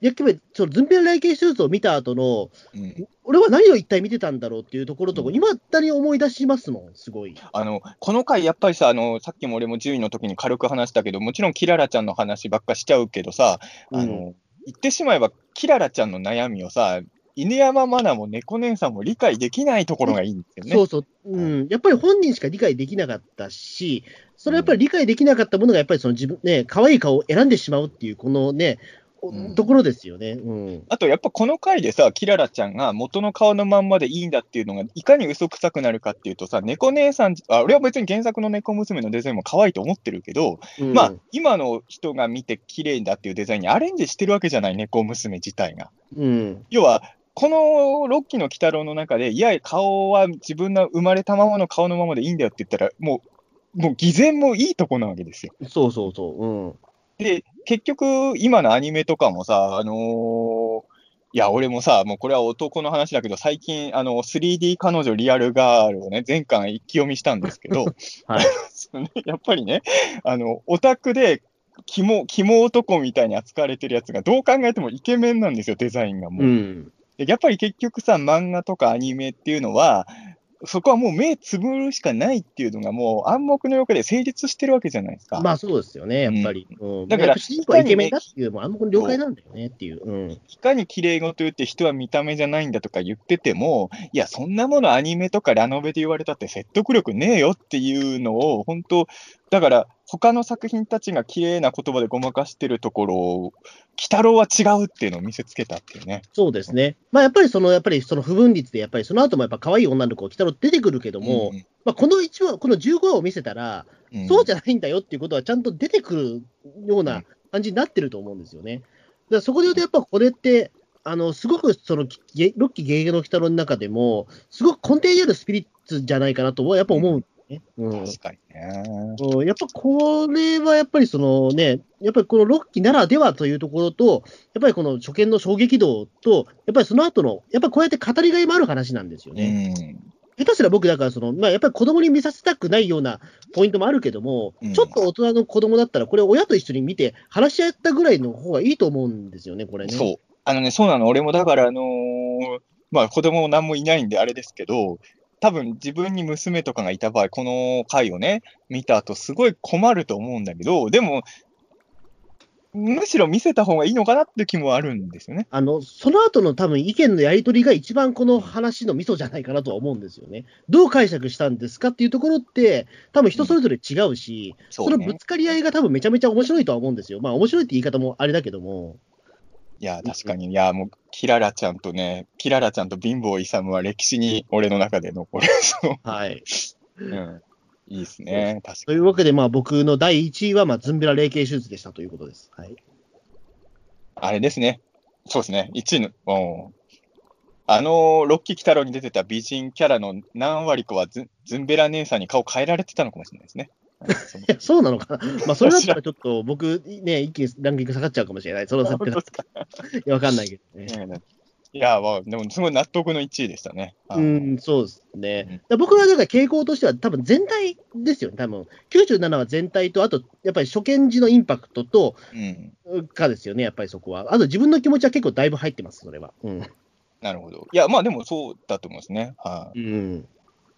やっぱりそのズンペラ雷系手術を見た後の、うん俺は何を一体見てたんだろうっていうところとか、うん今だに思い出しますもん、すごい。あの、この回、やっぱりさ、あの、さっきも俺も10位の時に軽く話したけど、もちろんキララちゃんの話ばっかしちゃうけどさ、あの、うん言ってしまえば、キララちゃんの悩みをさ、犬山マナも猫姉さんも理解できないところがいいんですよね。そうそう、うん、やっぱり本人しか理解できなかったし、それやっぱり理解できなかったものが、やっぱりその自分、ね、可愛い顔を選んでしまうっていう、このね、うん。ところですよね。うん、あと、やっぱこの回でさ、キララちゃんが元の顔のまんまでいいんだっていうのが、いかに嘘くさくなるかっていうとさ、猫姉さん、あ俺は別に原作の猫娘のデザインも可愛いと思ってるけど、うん。まあ、今の人が見て綺麗だっていうデザインにアレンジしてるわけじゃない、猫娘自体が。うん、要は、このロッキーの鬼太郎の中で、いや、顔は自分の生まれたままの顔のままでいいんだよって言ったら、もう、もう偽善もいいとこなわけですよ。そうそうそう、うん、で、結局、今のアニメとかもさ、あのーいや、俺もさ、もうこれは男の話だけど、最近、あの、3D 彼女リアルガールをね、前回一気読みしたんですけど、[laughs] はい [laughs] やっぱりね、あの、オタクで、肝、肝男みたいに扱われてるやつが、どう考えてもイケメンなんですよ、デザインがもう。うん、でやっぱり結局さ、漫画とかアニメっていうのは、そこはもう目つぶるしかないっていうのがもう暗黙の了解で成立してるわけじゃないですか。まあそうですよね、やっぱり。うんだから主人公はイケメンだっていう、もう暗黙の了解なんだよねっていう。うん、いかに綺麗事言って人は見た目じゃないんだとか言ってても、いや、そんなものアニメとかラノベで言われたって説得力ねえよっていうのを、本当だから、他の作品たちが綺麗な言葉でごまかしてるところを、鬼太郎は違うっていうのを見せつけたっていうね。そうですね。まあやっぱりその、やっぱりその不分率で、やっぱりその後もやっぱ可愛い女の子、鬼太郎出てくるけども、まあこの1話、この15話を見せたら、うん、そうじゃないんだよっていうことはちゃんと出てくるような感じになってると思うんですよね。だからそこで言うと、やっぱこれって、あのすごくそのゲロッキーゲゲゲの鬼太郎の中でも、すごく根底にあるスピリッツじゃないかなとはやっぱ思うんね。うん確かにね。うんやっぱこれはやっぱりそのね、やっぱりこの6期ならではというところと、やっぱりこの初見の衝撃度と、やっぱりその後の、やっぱりこうやって語りがいもある話なんですよね。うん。下手したら僕、だからその、まあ、やっぱり子供に見させたくないようなポイントもあるけども、うんちょっと大人の子供だったら、これ、親と一緒に見て、話し合ったぐらいの方がいいと思うんですよね、これね。そう。あのね、そうなの。俺もだから、あのーまあ子供も何もいないんであれですけど、多分自分に娘とかがいた場合、この回をね、見た後すごい困ると思うんだけど、でも、むしろ見せた方がいいのかなって気もあるんですよね。あの、その後の多分意見のやり取りが一番この話のミソじゃないかなとは思うんですよね。どう解釈したんですかっていうところって、多分人それぞれ違うし、そそのぶつかり合いが多分めちゃめちゃ面白いとは思うんですよ。まあ面白いって言い方もあれだけども。いや、確かに。いや、もう、キララちゃんとね、キララちゃんと貧乏イサムは歴史に俺の中で残る。[laughs] そう。はい。うん。いいですね。確かというわけで、まあ僕の第1位は、まあズンベラ霊形手術でしたということです。はい。あれですね。そうですね。1位の、うんあの、ロッキー・キタロウに出てた美人キャラの何割かはズンズンベラ姉さんに顔変えられてたのかもしれないですね。うんそうなのかな？[laughs] まあそれだったらちょっと僕、ね、一気にランキング下がっちゃうかもしれない。その設定だ本当ですかいや、わかんないけどね。ねいや、まあ、でもすごい納得の1位でしたね。うん、そうですね。うん僕はだから傾向としては、多分全体ですよね、多分97は全体と、あとやっぱり初見時のインパクトと、うん。かですよね、やっぱりそこは。あと自分の気持ちは結構だいぶ入ってます、それは。うん。なるほど。いや、まあでもそうだと思いますね。はい、うん、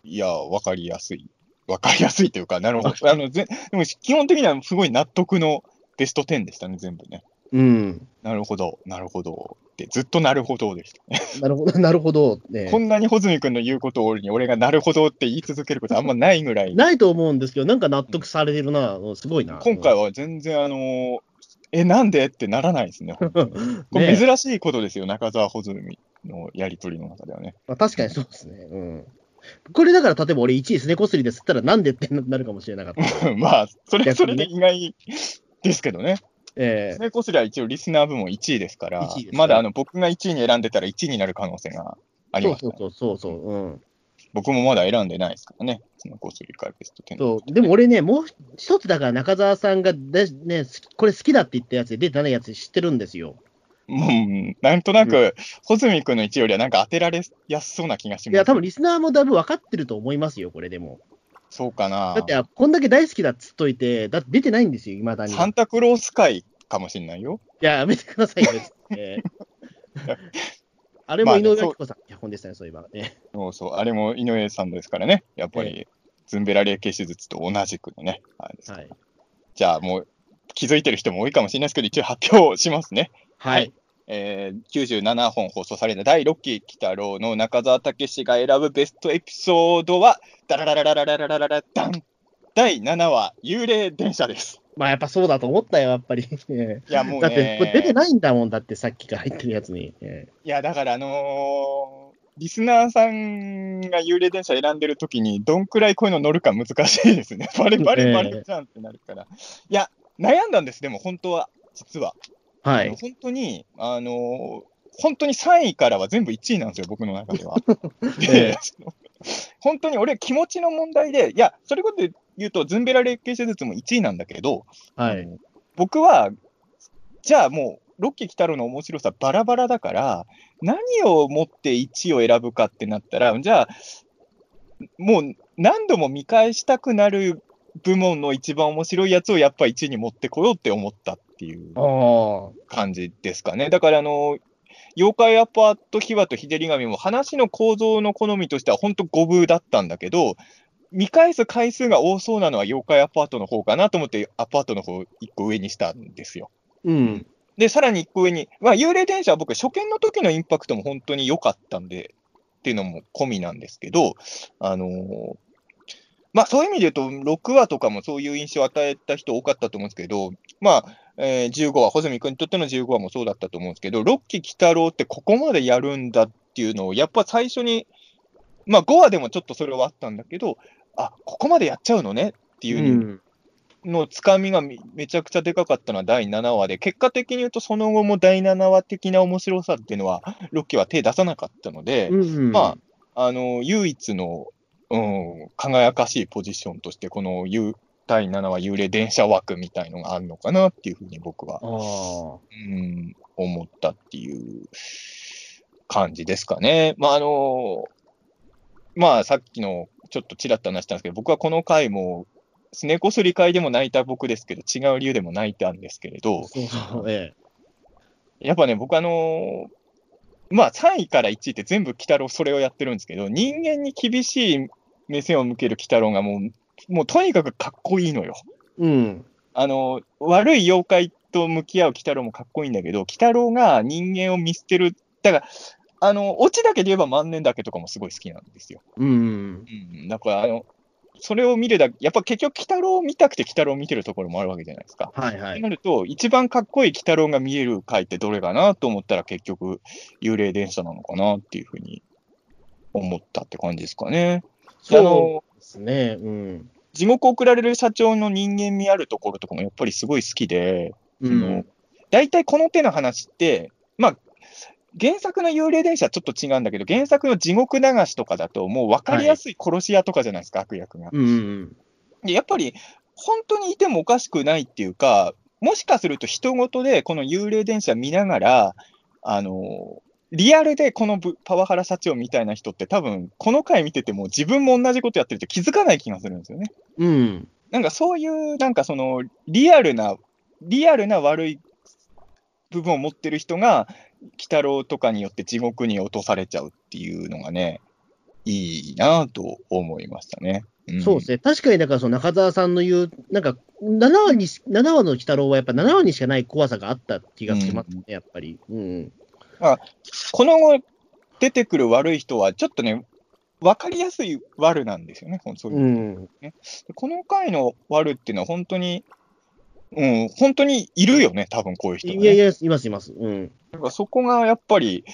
いや、わかりやすい。わかりやすいというか、なるほど。[laughs] あのぜでも基本的にはすごい納得のベスト10でしたね、全部ね。うん。なるほど、なるほど。って、ずっとなるほどでしたね。なるほど、[laughs] なるほど、ねこ。んなに穂積君の言うことをに俺がなるほどって言い続けることあんま [laughs] ないぐらい、ないと思うんですけど、なんか納得されてるな、すごいな。今回は全然あのーえ、なんでってならないですね。これね珍しいことですよ、中澤穂積のやりとりの中ではね。まあ、確かにそうですね。うん。これだから、例えば俺1位すねこすりですったら、なんでってなるかもしれなかった。[laughs] まあ、それ、それで意外ですけどね。えスネコスリは一応リスナー部門1位ですから、1位ですねまだあの僕が1位に選んでたら1位になる可能性があえります、ね。そうそうそうそうん。僕もまだ選んでないですからね。スネコスリからベスト10。そう、でも俺ね、もう一つだから中澤さんがで、ね、これ好きだって言ったやつで出てないやつ知ってるんですよ。もう、なんとなく、穂積君の1位よりはなんか当てられやすそうな気がします。いや、多分リスナーもだいぶ分かってると思いますよ、これでも。そうかな。だって、あこんだけ大好きだっつっといて、だって出てないんですよ、いまだに。いサンタクロース会かもしれないよ。や、やめてくださいよ、ね [laughs] あれも井上明子さん、脚本でしたね、そういえば。ね、そうそう。あれも井上さんですからね。やっぱり、ズンベラ霊形手術と同じくのね。はいはい。じゃあもう、気づいてる人も多いかもしれないですけど、一応発表しますね。はい。えー97本放送された第6期、鬼太郎の中澤武史が選ぶベストエピソードは、ダララララララララララダン第7話、幽霊電車です。まあ、やっぱそうだと思ったよ、やっぱり。いや、もうえだって、これ出て、ないんだもん、だってさっきから入ってるやつに。いや、だからあのーリスナーさんが幽霊電車選んでるときに、どんくらいこういうの乗るか難しいですね。バレバレバレじゃんってなるから。いや、悩んだんです、でも本当は、実は。えはい。本当に、あのー本当に3位からは全部1位なんですよ、僕の中では。[laughs] えで本当に俺、気持ちの問題で、いや、それこそ言うと、ズンベラ霊形手術も1位なんだけど、はい。僕は、じゃあもう、ロッキー・キタロウの面白さバラバラだから、何をもって1位を選ぶかってなったら、じゃあ、もう何度も見返したくなる部門の一番面白いやつをやっぱ1位に持ってこようって思ったっていう。感じですかね。だから、あの、妖怪アパート秘話と日照り神も話の構造の好みとしては本当五分だったんだけど、見返す回数が多そうなのは妖怪アパートの方かなと思って、アパートの方一個上にしたんですよ。うん。で、さらに一個上に、まあ、幽霊電車は僕、初見の時のインパクトも本当に良かったんで、っていうのも込みなんですけど、あのーまあ、そういう意味で言うと、6話とかもそういう印象を与えた人多かったと思うんですけど、まあ、えー15話、穂積君にとっての15話もそうだったと思うんですけど、6期鬼太郎ってここまでやるんだっていうのを、やっぱ最初に、まあ、5話でもちょっとそれはあったんだけど、あ、ここまでやっちゃうのねっていう。のつかみがめめちゃくちゃでかかったのは第7話で、結果的に言うと、その後も第7話的な面白さっていうのは、ロッキーは手出さなかったので、うん。まあ、あの唯一のうん、輝かしいポジションとして、この第7話幽霊電車枠みたいのがあるのかなっていうふうに僕は。うん、思ったっていう感じですかね。まあ、あの、まあ、さっきのちょっとちらっと話したんですけど、僕はこの回も、すねこすり会でも泣いた僕ですけど、違う理由でも泣いたんですけれど、やっぱね、僕あのまあ3位から1位って全部鬼太郎それをやってるんですけど、人間に厳しい目線を向ける鬼太郎がもう、もうとにかくかっこいいのよ。え。うん。あの、悪い妖怪と向き合う鬼太郎もかっこいいんだけど、鬼太郎が人間を見捨てる。だから、あの、オチだけで言えば万年だけとかもすごい好きなんですよ。うん。うん。だから、あの、それを見るだけ、やっぱ結局鬼太郎を見たくて鬼太郎を見てるところもあるわけじゃないですか。はいはい。なると、一番かっこいい鬼太郎が見える回ってどれかなと思ったら、結局、幽霊電車なのかなっていうふうに思ったって感じですかね。そうのですね。うん。地獄送られる社長の人間味あるところとかもやっぱりすごい好きで、うその大体この手の話って、まあ、原作の幽霊電車はちょっと違うんだけど、原作の地獄流しとかだと、もう分かりやすい殺し屋とかじゃないですか、悪役が。うんうんで、やっぱり、本当にいてもおかしくないっていうか、もしかすると人事でこの幽霊電車見ながら、あの、リアルでこのぶパワハラ社長みたいな人って多分、この回見てても自分も同じことやってるって気づかない気がするんですよね。うん。うん。なんかそういう、なんかその、リアルな、リアルな悪い部分を持ってる人が、鬼太郎とかによって地獄に落とされちゃうっていうのがね、いいなと思いましたね。んそうですね。確かに、だからその中澤さんの言う、なんか、7話にし、7話の鬼太郎はやっぱ7話にしかない怖さがあった気がしますね、やっぱり。うん。この後出てくる悪い人は、ちょっとね、分かりやすい悪なんですよね、そういうう。ん。この回の悪っていうのは本当に、うん、本当にいるよね、多分こういう人が、ね。いやいや、いますいます。うん。だからそこがやっぱり、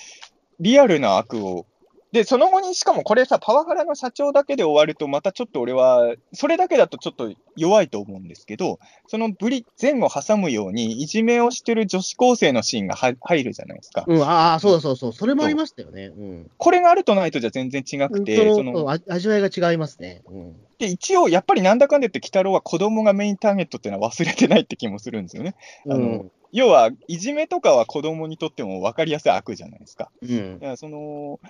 リアルな悪を。で、その後に、しかもこれさ、パワハラの社長だけで終わると、またちょっと俺は、それだけだとちょっと弱いと思うんですけど、そのぶり、前後挟むように、いじめをしてる女子高生のシーンがは入るじゃないですか。うん、ああ、そうだそうそう。それもありましたよね。うん。これがあるとないとじゃ全然違くて、そその味わいが違いますね。うん。で一応、やっぱりなんだかんだ言って、鬼太郎は子供がメインターゲットっていうのは忘れてないって気もするんですよね。あのうん。要は、いじめとかは子供にとっても分かりやすい悪じゃないですか。うんだか。らその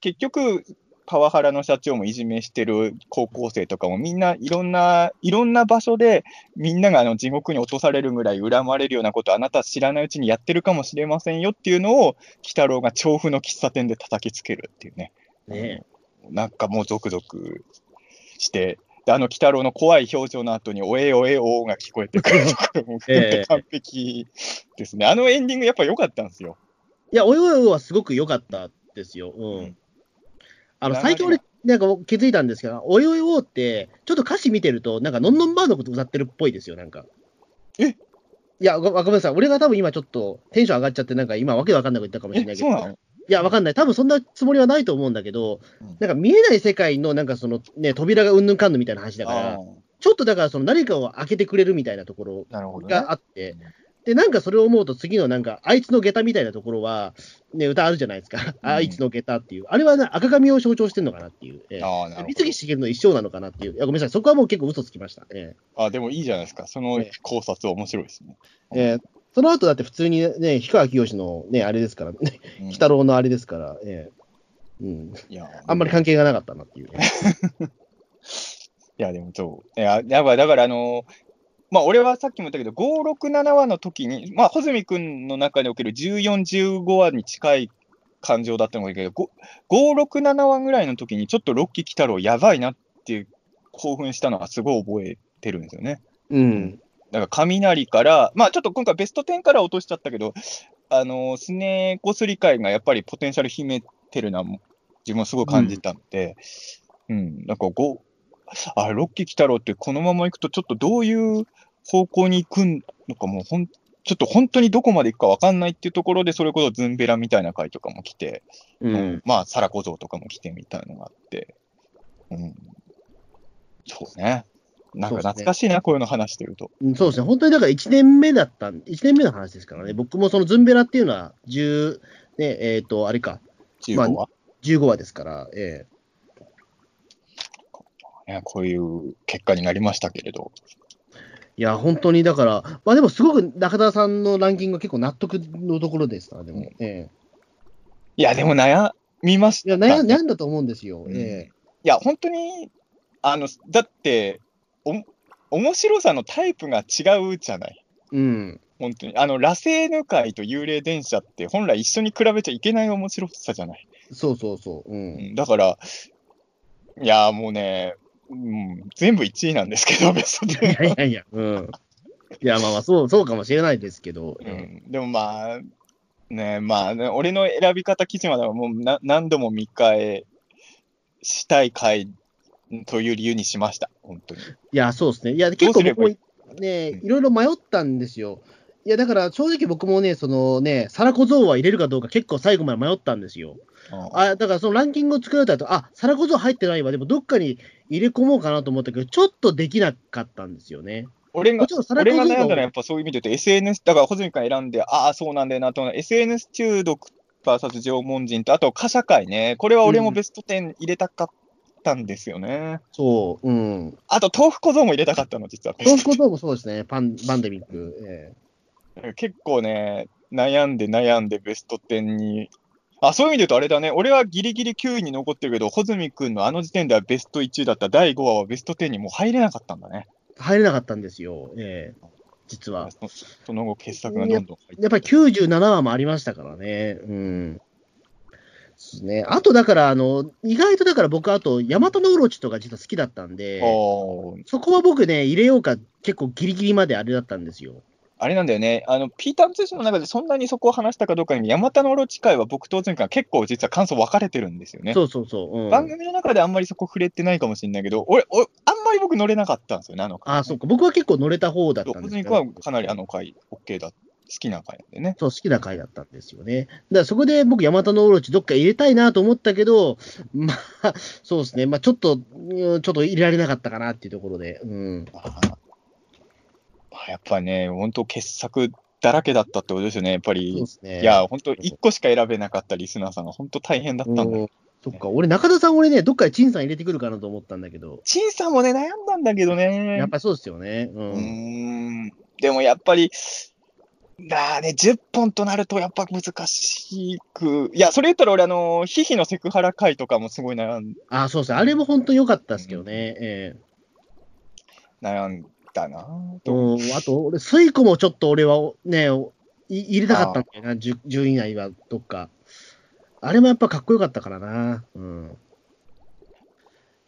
結局、パワハラの社長もいじめしてる高校生とかもみんないろんな、いろんな場所でみんながあの地獄に落とされるぐらい恨まれるようなことあなたは知らないうちにやってるかもしれませんよっていうのを、鬼太郎が調布の喫茶店で叩きつけるっていうね。ねなんかもうゾクゾクして、であの鬼太郎の怖い表情の後に、おえおえおーが聞こえてくるところも含めええて完璧ですね。あのエンディングやっぱ良かったんですよ。いや、およよはすごく良かったですよ。ううんん。あの、最近俺、なんか気づいたんですけど、およよって、ちょっと歌詞見てると、なんか、のんのんばーのこと歌ってるっぽいですよ、なんか。え？いやご、ごめんなさい。俺が多分今ちょっとテンション上がっちゃって、なんか今わけわかんないこと言ったかもしれないえ、けど。そうなの？いや、わかんない。多分そんなつもりはないと思うんだけどうん、なんか見えない世界の、なんかそのね、扉がうんぬんかんぬんみたいな話だかあら、ーちょっとだからその何かを開けてくれるみたいなところなるほど、ね。があって、で、なんかそれを思うと、次のなんか、あいつの下駄みたいなところは、ね、歌あるじゃないですか。あいつの下駄っていう。あれはね、赤髪を象徴してるのかなっていう。ええああ、なるほ三木しげるの一生なのかなっていう。いや、ごめんなさい。そこはもう結構嘘つきました。えど。あでもいいじゃないですか。そのええ考察面白いですね。えええその後だって普通にね、氷川きよしのね、あれですから、ね、うん鬼太郎のあれですから、ええうん。いや、あんまり関係がなかったなっていう、ね。[laughs] いや、でもそう。いや、やばい、だから、あのまあ、俺はさっきも言ったけど、5、6、7話の時に、まあ、穂積君の中における14、15話に近い感情だったのがいいけど、5、5 6、7話ぐらいの時に、ちょっとロッキー来たろやばいなっていう興奮したのはすごい覚えてるんですよね。うん。だから雷から、まあちょっと今回ベスト10から落としちゃったけど、あの、スネーコスリ会がやっぱりポテンシャル秘めてるな、自分はすごい感じたので、うん、なんか5、あ、ロッキー来たろってこのまま行くとちょっとどういう方向に行くのかもうほん、ちょっと本当にどこまで行くか分かんないっていうところで、それこそズンベラみたいな回とかも来て、うん。まあ、サラ小僧とかも来てみたいのがあって、うん。そうね。なんか懐かしいな、こういうの話してると。うんそうですね。本当にだから1年目だったん、1年目の話ですからね。僕もそのズンベラっていうのは、10、ね、えっ、と、あれか、15話。15話ですから、えやこういう結果になりましたけれど。いや、本当にだから、まあでもすごく中田さんのランキングは結構納得のところですから、でも。ええいや、でも悩みましいやた、悩ん悩んだと思うんですよ。うんえいや、本当に、あの、だって、お、面白さのタイプが違うじゃない。えうん。本当に。あの、螺星抜会と幽霊電車って本来一緒に比べちゃいけない面白さじゃない。そうそうそう。う。うんん、だから、いや、もうね、うん、全部1位なんですけど、ベストいや10。いやいや、うん。いや、まあまあ、そう、そうかもしれないですけど。うえん、でもまあ、ね、まあね、俺の選び方基準はもうな何度も見返したい回という理由にしました、本当に。えいや、そうですね。いや、ど結構僕もね、うんいろいろ迷ったんですよ。いや、だから正直僕もね、そのね、サラコゾウは入れるかどうか結構最後まで迷ったんですよ。ああだからそのランキングを作られたと、あ、サラコゾウ入ってないわ、でもどっかに入れ込もうかなと思ったけど、ちょっとできなかったんですよね。俺が俺が悩んだのはやっぱそういう意味で言うと SNS、だから穂積君選んで、ああ、そうなんだよなと思う SNS 中毒 VS 縄文人と、あと、貨社会ね。これは俺もベスト10入れたかったんですよね。そう、うん。あと、豆腐小僧も入れたかったの、実は。トンコゾウもそうですね、パンパンデミック。え結構ね、悩んで悩んでベスト10に。あ、そういう意味で言うとあれだね。俺はギリギリ9位に残ってるけど、穂積君のあの時点ではベスト1位だった第5話はベスト10にもう入れなかったんだね。え入れなかったんですよ、ええ実は。そその後、傑作がどんどん入ってやっぱり97話もありましたからね。うん。ですね。あとだから、あの、意外とだから僕、あと、ヤマタノオロチとか実は好きだったんで、そこは僕ね、入れようか、結構ギリギリまであれだったんですよ。あれなんだよね、あの、ピーターン通信の中でそんなにそこを話したかどうかに、ヤマタノオロチ会は僕と前回結構実は感想分かれてるんですよね。そうそうそう。うん、番組の中であんまりそこ触れてないかもしれないけど、俺、俺あんまり僕乗れなかったんですよね、あの回。あそうか。僕は結構乗れた方だったんですけど。はかなりあの回、OK だ、好きな回なんでね。そう、好きな回だったんですよね。だからそこで僕、ヤマタノオロチどっか入れたいなと思ったけど、[laughs] まあ、そうですね。まあ、ちょっと、うんちょっと入れられなかったかなっていうところで。うん。やっぱりね、本当傑作だらけだったってことですよね、やっぱりね。いや、本当1個しか選べなかったリスナーさんが本当大変だったんだそっか、俺、中田さん、俺ね、どっかで陳さん入れてくるかなと思ったんだけど、陳さんもね、悩んだんだけどね。やっぱりそうですよね。う。うんーんでもやっぱり、だーね、10本となるとやっぱ難しく、いや、それ言ったら俺、あの、ヒヒのセクハラ回とかもすごい悩んあ、そうですね。あれも本当に良かったですけどね。え悩んだなぁえと。うん。あと、俺、スイコもちょっと俺はね、い入れたかったんだよな、10 10位以内はどっか。あれもやっぱかっこよかったからな。うん。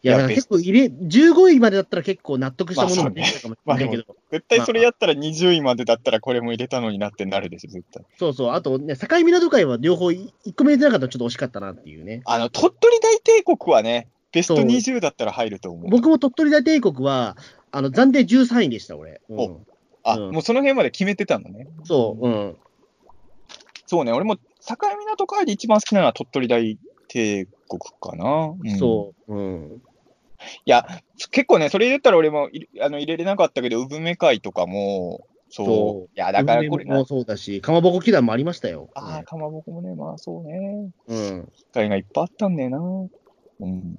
いや、いや結構入れ、15位までだったら結構納得したものが出てたかもしれないけど、絶対それやったら20位までだったらこれも入れたのになってなるでしょ、絶対。そうそう、あとね、境港会は両方1個目入れてなかったらちょっと惜しかったなっていうね。あの、鳥取大帝国はね、ベストそう20だったら入ると思う。僕も鳥取大帝国は、あの、暫定13位でした、俺。うんおあ、うんもうその辺まで決めてたのね。そう、うん。そうね、俺も境港会で一番好きなのは鳥取大帝国かな。うんそう、うん。いや、結構ね、それ言ったら俺もいあの入れれなかったけど、産め会とかも、そう。そういや、だからこれも、そうだし、かまぼこ祈願もありましたよ。ああ、かまぼこもね、まあそうね。うん。機会がいっぱいあったんだよな。うん。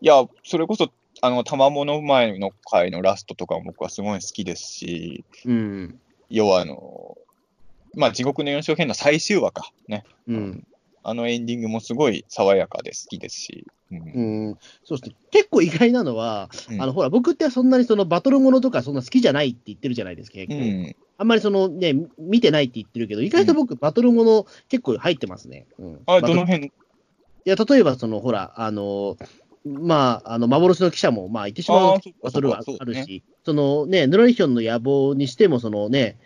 いや、それこそ、あの、玉物前の回のラストとかも僕はすごい好きですし、うん。要はあの、まあ、地獄の四章編の最終話か。ね。うん。あのエンディングもすごい爽やかで好きですし。うんうん。そうですね。結構意外なのは、うんあの、ほら、僕ってそんなにそのバトルものとかそんな好きじゃないって言ってるじゃないですか、結構。うん。あんまりそのね、見てないって言ってるけど、意外と僕、バトルもの結構入ってますね。うん。あ、どの辺？いや、例えば、その、ほら、あの、まあ、あの、幻の記者も、まあ、言ってしまうバトルはあるし、そのね、ヌラリヒョンの野望にしても、そのね、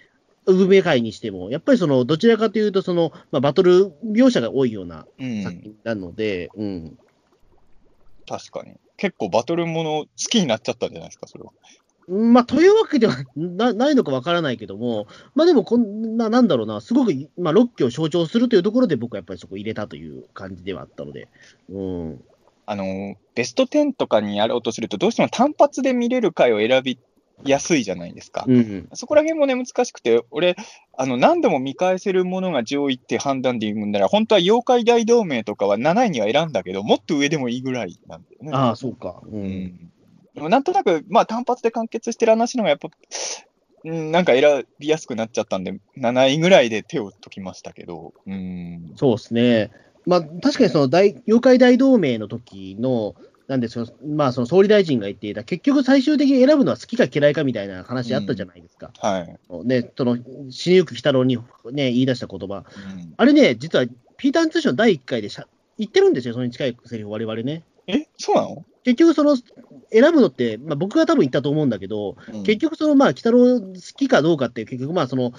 ウブメ会にしても、やっぱりその、どちらかというと、その、まあ、バトル描写が多いようなうん。作品なので、うん。確かに。結構バトルもの好きになっちゃったんじゃないですか、それは。まあ、というわけではなないのかわからないけども、まあでも、こんな、なんだろうな、すごく、まあ、ロッキを象徴するというところで、僕はやっぱりそこ入れたという感じではあったので、うん。あの、ベスト10とかにやろうとすると、どうしても単発で見れる回を選びやすいじゃないですか。うん。そこら辺もね、難しくて、俺、あの、何度も見返せるものが上位って判断でいくんなら、本当は妖怪大同盟とかは7位には選んだけど、もっと上でもいいぐらいなんだよね。ああ、そうか。う。うんん。でもなんとなく、まあ単発で完結してる話の方がやっぱ、うん、なんか選びやすくなっちゃったんで、7位ぐらいで手を解きましたけど、うん。そうですね。まあ、確かにその大妖怪大同盟の時の、なんですよ、まあ、その総理大臣が言っていた、結局最終的に選ぶのは好きか嫌いかみたいな話あったじゃないですか。はい。ね、その、死にゆく鬼太郎にね、言い出した言葉。うんあれね、実は、ピーターン通信の第1回でしゃ言ってるんですよ、それに近いセリフ、我々ね。え、そうなの、結局、その、選ぶのって、まあ、僕が多分言ったと思うんだけど、うん結局、その、まあ、鬼太郎好きかどうかって、結局、まあ、その、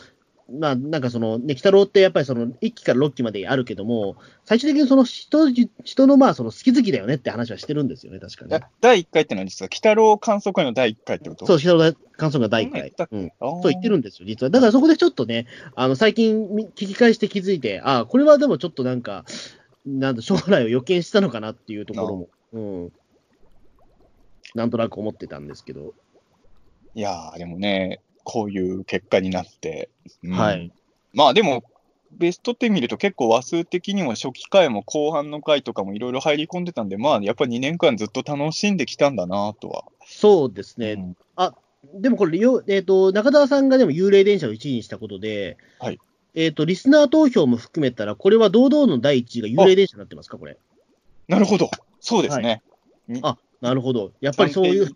まあ、なんかその、ね、鬼太郎ってやっぱりその、1期から6期まであるけども、最終的にその人、人のまあ、その好き好きだよねって話はしてるんですよね、確かに。第1回ってのは実は、鬼太郎観測会の第1回ってこと？そう、鬼太郎感想が第1回うん。そう言ってるんですよ、実は。だからそこでちょっとね、あの、最近み聞き返して気づいて、ああ、これはでもちょっとなんか、なんだ、将来を予見したのかなっていうところも、うん。なんとなく思ってたんですけど。いやー、でもね、こういう結果になって。うんはい。まあでも、ベスト10見ると結構話数的にも初期回も後半の回とかもいろいろ入り込んでたんで、まあやっぱり2年間ずっと楽しんできたんだなとは。そうですね。うんでもこれ、よえっ、と、中澤さんがでも幽霊電車を1位にしたことで、はい。えっ、と、リスナー投票も含めたら、これは堂々の第1位が幽霊電車になってますか、これ。なるほど。そうですね。あ、なるほど。やっぱりそういう、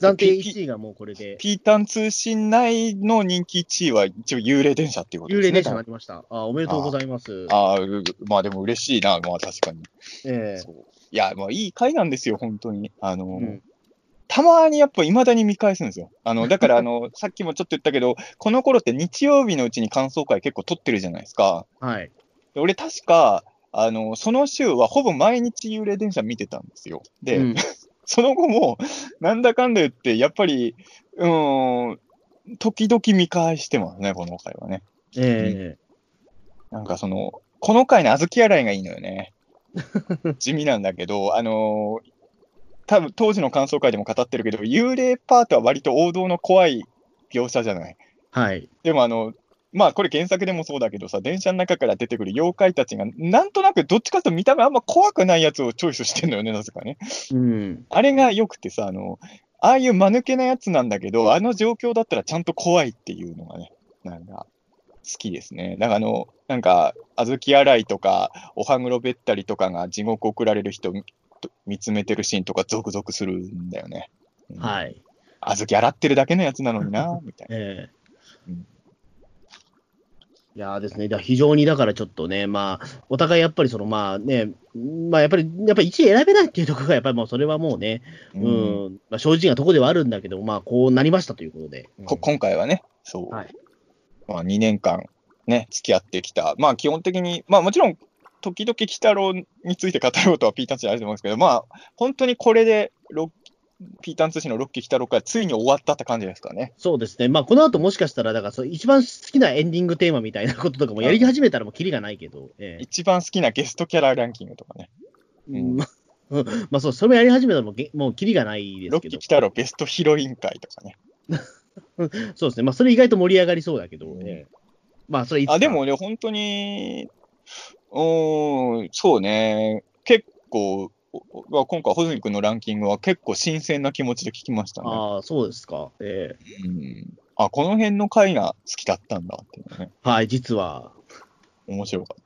暫定ピ1位がもうこれで、ピータン通信内の人気1位は一応幽霊電車っていうことですね。幽霊電車になりました。あ、おめでとうございます。ああ、うまあでも嬉しいな、まあ確かに。ええそういや、まあいい回なんですよ、本当に。あの、うんたまにやっぱ未だに見返すんですよ。あの、[laughs] だからあの、さっきもちょっと言ったけど、この頃って日曜日のうちに感想会結構撮ってるじゃないですか。はい。で俺確か、あの、その週はほぼ毎日幽霊電車見てたんですよ。で、うん [laughs] その後も、なんだかんだ言って、やっぱり、うーん、時々見返してますね、この回はね。えなんかその、この回の小豆洗いがいいのよね。[laughs] 地味なんだけど、あのー多分当時の感想会でも語ってるけど、幽霊パートは割と王道の怖い描写じゃない。えはい。でもあの、まあこれ原作でもそうだけどさ、電車の中から出てくる妖怪たちが、なんとなくどっちかと見た目あんま怖くないやつをチョイスしてんのよね、なぜかね。うん。あれが良くてさ、あの、ああいう間抜けなやつなんだけど、あの状況だったらちゃんと怖いっていうのがね、なんか、好きですね。だからあの、なんか、小豆洗いとか、おはぐろべったりとかが地獄送られる人と見つめてるシーンとかゾクゾクするんだよね。うんはい。小豆洗ってるだけのやつなのにな、みたいな。ええうんいやーですね、だ非常にだからちょっとね、まあ、お互いやっぱりその、まあね、まあやっぱり、やっぱり1位選べないっていうところが、やっぱりもうそれはもうね、うん、まあ、正直なところではあるんだけど、まあこうなりましたということで。こ今回はね、そう。はいまあ、2年間ね、付き合ってきた。まあ、基本的に、まあ、もちろん、時々鬼太郎について語ろうとはピータン通信あると思うんですけど、まあ、本当にこれで、ロピータン通信のロッキー鬼太郎がついに終わったって感じですかね。そうですね、まあこの後もしかしたら、だから一番好きなエンディングテーマみたいなこととかもやり始めたらもうキリがないけど、ええ。一番好きなゲストキャラランキングとかね。うん。[laughs] まあまあそう、それもやり始めたらもうげもうキリがないですけど。ロッキー鬼、太郎ベストヒロイン会とかね。[laughs] そうですね、まあそれ意外と盛り上がりそうだけど、まあそれあ、でもね、本当に、うーん、そうね、結構、お今回、穂積君のランキングは結構新鮮な気持ちで聞きましたね。ああ、そうですか。ええうんあ、この辺の回が好きだったんだっていうね、はい、実は。面白かっ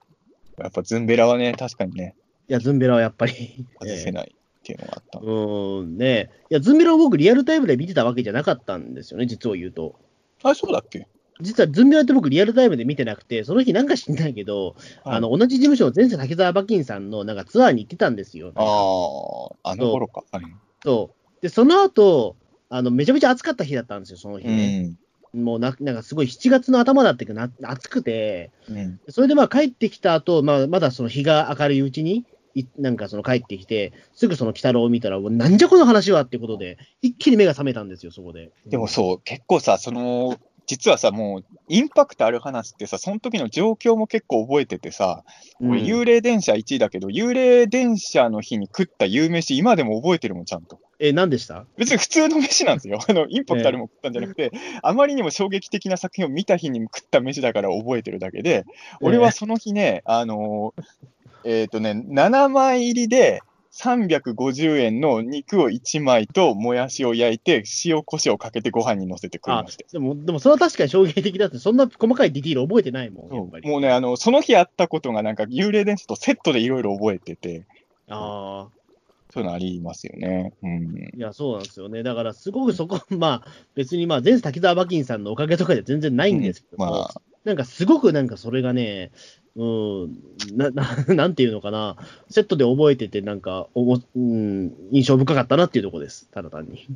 た。やっぱズンベラはね、確かにね、いや、ズンベラはやっぱり。外せないっていうのがあった。うーん、ねいや、ズンベラを僕、リアルタイムで見てたわけじゃなかったんですよね、実を言うと。あ、そうだっけ実はズンベラって僕、リアルタイムで見てなくて、その日なんか知んないけど、あの、同じ事務所の前世竹澤馬琴さんのなんかツアーに行ってたんですよ。ああ、あの頃か。はいそう。で、その後、あの、めちゃめちゃ暑かった日だったんですよ、その日うね。ん。もうな、なんかすごい7月の頭だったけど、な暑くて、うん。それでまあ帰ってきた後、まあまだその日が明るいうちに、いなんかその帰ってきて、すぐその鬼太郎を見たら、なんじゃこの話はってことで、一気に目が覚めたんですよ、そこで。でもそう、結構さ、その、実はさ、もう、インパクトある話ってさ、その時の状況も結構覚えててさ、うん、俺、幽霊電車1位だけど、幽霊電車の日に食った夕飯、今でも覚えてるもん、ちゃんと。え、何でした？別に普通の飯なんですよ。あの、インパクトあるもん食ったんじゃなくて、[laughs] あまりにも衝撃的な作品を見た日に食った飯だから覚えてるだけで、俺はその日ね、あのー、えっ、とね、7枚入りで、350円の肉を1枚ともやしを焼いて、塩コショウかけてご飯に乗せて食いあましたよ。でも、でもそれは確かに衝撃的だって、そんな細かいディティール覚えてないもん。もうね、あの、その日あったことがなんか幽霊伝説とセットでいろいろ覚えてて、ああ。そういうのありますよね。うん。いや、そうなんですよね。だから、すごくそこ、まあ、別に、まあ、前世滝沢馬琴さんのおかげとかでは全然ないんですけども、まあ、なんかすごくなんかそれがね、うん、な、[laughs] ななんていうのかな、セットで覚えてて、なんかおも、うん、印象深かったなっていうところです、ただ単に。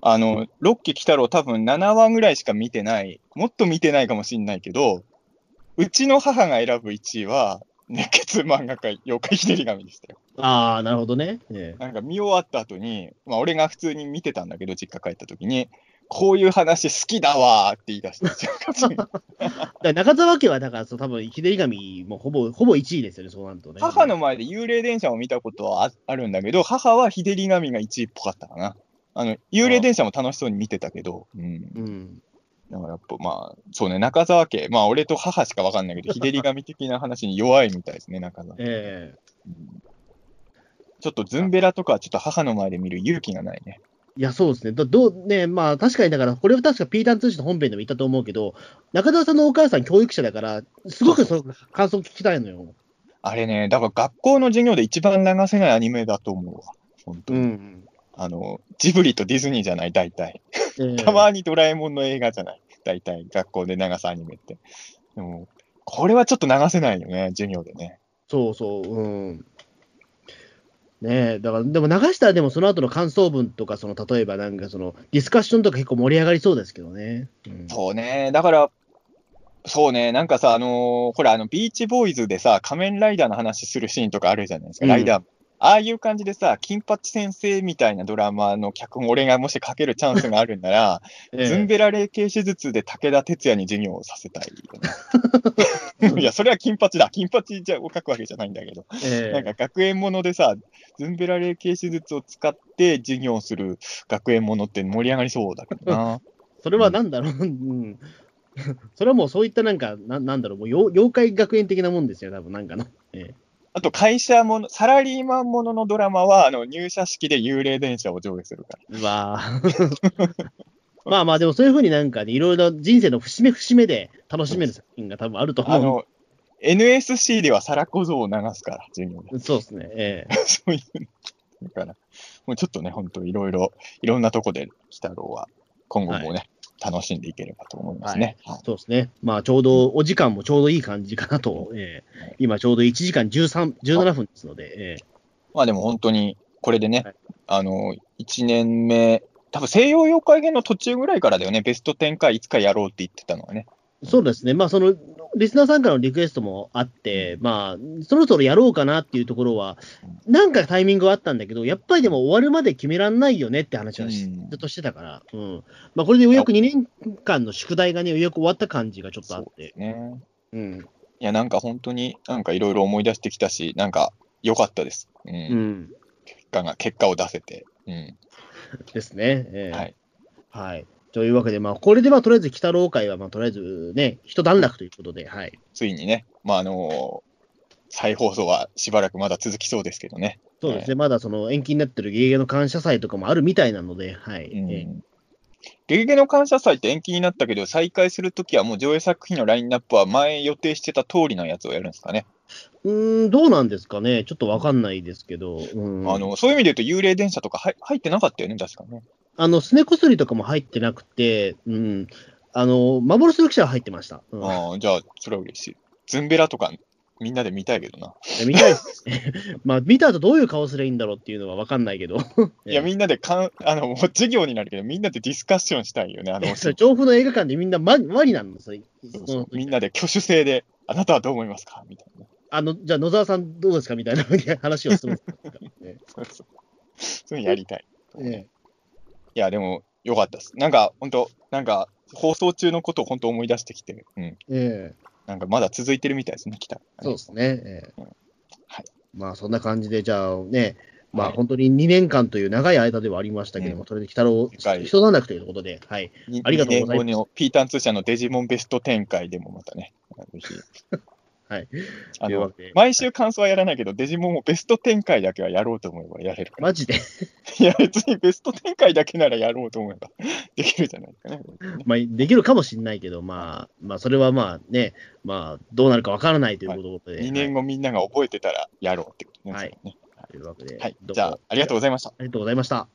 あの、六期鬼太郎多分7話ぐらいしか見てない、もっと見てないかもしれないけど、うちの母が選ぶ1位は、熱血漫画家、妖怪ひねり神でしたよ。ああ、なるほどね。ええなんか見終わった後に、まあ俺が普通に見てたんだけど、実家帰った時に、こういう話好きだわーって言い出した [laughs] 中澤家は、だからそう、多分ひねり神もほぼ、ほぼ1位ですよね、そうなるとね。母の前で幽霊電車を見たことはああるんだけど、母は日照り神が1位っぽかったかな。あの、幽霊電車も楽しそうに見てたけど、うん。うん。だからやっぱまあ、そうね、中沢家、まあ俺と母しかわかんないけど、日照り神的な話に弱いみたいですね、中沢。ええうんちょっとズンベラとかはちょっと母の前で見る勇気がないね。いや、そうですね。だどうね、まあ、確かにだから、これは確かピーターン通信の本編でも言ったと思うけど、中澤さんのお母さん教育者だから、すごくその感想聞きたいのよ。あれね、だから学校の授業で一番流せないアニメだと思うわ。本当に。ん。あの、ジブリとディズニーじゃない、大体。ええ [laughs] たまにドラえもんの映画じゃない、大体、学校で流すアニメって。でも、これはちょっと流せないよね、授業でね。そうそう、うん。ね。え、だから、でも流したらでもその後の感想文とか、その例えばなんかそのディスカッションとか結構盛り上がりそうですけどね。うん、そうね、だから、そうね、なんかさ、あのーほら、あの、ビーチボーイズでさ、仮面ライダーの話するシーンとかあるじゃないですか、うん。ライダー。ああいう感じでさ、金八先生みたいなドラマの脚本、俺がもし書けるチャンスがあるんなら、[laughs] ええズンベラ霊系手術で武田鉄矢に授業をさせたいよね、[laughs] いや、それは金八だ。金八じゃを書くわけじゃないんだけど。ええなんか学園ものでさ、ズンベラ霊系手術を使って授業する学園ものって盛り上がりそうだけどな。それはなんだろう、うん。それはもうそういったなんか、ななんだろう、もう妖妖怪学園的なもんですよ、多分なんかの。ええあと会社もの、サラリーマンもののドラマは、あの、入社式で幽霊電車を上映するから。うわぁまあまあ、でもそういうふうになんかね、いろいろ人生の節目節目で楽しめる作品が多分あると思う。あの、NSC ではサラ小僧を流すから、授業で。そうですね。ええ [laughs] そういうの。だから、もうちょっとね、本当いろいろ、いろんなとこで、鬼太郎は今後もね、楽しんでいければと思いますね。はいそうですね。まあ、ちょうど、お時間もちょうどいい感じかなと。ええ今ちょうど1時間13、17分ですので、ええまあでも本当に、これでね、はいあの、1年目、多分西洋妖怪編の途中ぐらいからだよね、ベスト10回いつかやろうって言ってたのはね。そうですね。まあ、その、リスナーさんからのリクエストもあって、まあ、そろそろやろうかなっていうところは、なんかタイミングはあったんだけど、やっぱりでも終わるまで決めらんないよねって話はしうんずっとしてたから、うん。まあ、これでようやく2年間の宿題がね、ようやく終わった感じがちょっとあって、ね。うん。いや、なんか本当になんかいろいろ思い出してきたし、なんか良かったです。うん。うん。結果が、結果を出せて。うん。ですね。ええはい。はい。というわけで、まあ、これでまあ、とりあえず、北郎会は、まあ、とりあえずね、一段落ということで、はい。ついにね、まあ、あの再放送はしばらくまだ続きそうですけどね。そうですね、まだその延期になってる芸芸の感謝祭とかもあるみたいなので、はい。うんええゲゲゲの感謝祭って延期になったけど、再開するときはもう上映作品のラインナップは前予定してた通りのやつをやるんですかね。うーん、どうなんですかね、ちょっとわかんないですけど、うん、あのそういう意味で言うと幽霊電車とか入入ってなかったよね、確かね。あの、すねこすりとかも入ってなくて、うん、あの、幻の記者は入ってました。うん、ああ、じゃあ、それは嬉しい。ズンベラとかみんなで見たいけどな。見たいですね。[laughs] まあ、見た後どういう顔すればいいんだろうっていうのはわかんないけど。[laughs] いや、みんなでかん、あの、もう授業になるけど、みんなでディスカッションしたいよね。あの、[laughs] それ調布の映画館でみんなママリなんですよ。そうそうみんなで挙手制で、あなたはどう思いますか？みたいな。あの、じゃあ野沢さんどうですか？みたいな話をするんですねそうそう。そういうのやりたい。えいや、でも、よかったです。なんか、本当なんか、放送中のことを本当思い出してきて、うん。えええなんか、まだ続いてるみたいですね、来た。そうですね。ええうんはい。まあ、そんな感じで、じゃあね、まあ、はい本当に2年間という長い間ではありましたけども、うんそれで、北郎、長い一段落ということで、はい。にありがとうございます2年後のピーターン通社のデジモンベスト展開でもまたね、ぜひはい。あの毎週感想はやらないけど、デジモンもベスト展開だけはやろうと思えばやれるから。マジで？[laughs] いや、別にベスト展開だけならやろうと思えば [laughs] できるじゃないですかね。まあ、できるかもしれないけど、まあ、まあ、それはまあね、まあ、どうなるかわからないということで。2年後みんなが覚えてたらやろうってことね。はいそれねはいというわけで、はい。じゃあ、ありがとうございました。ありがとうございました。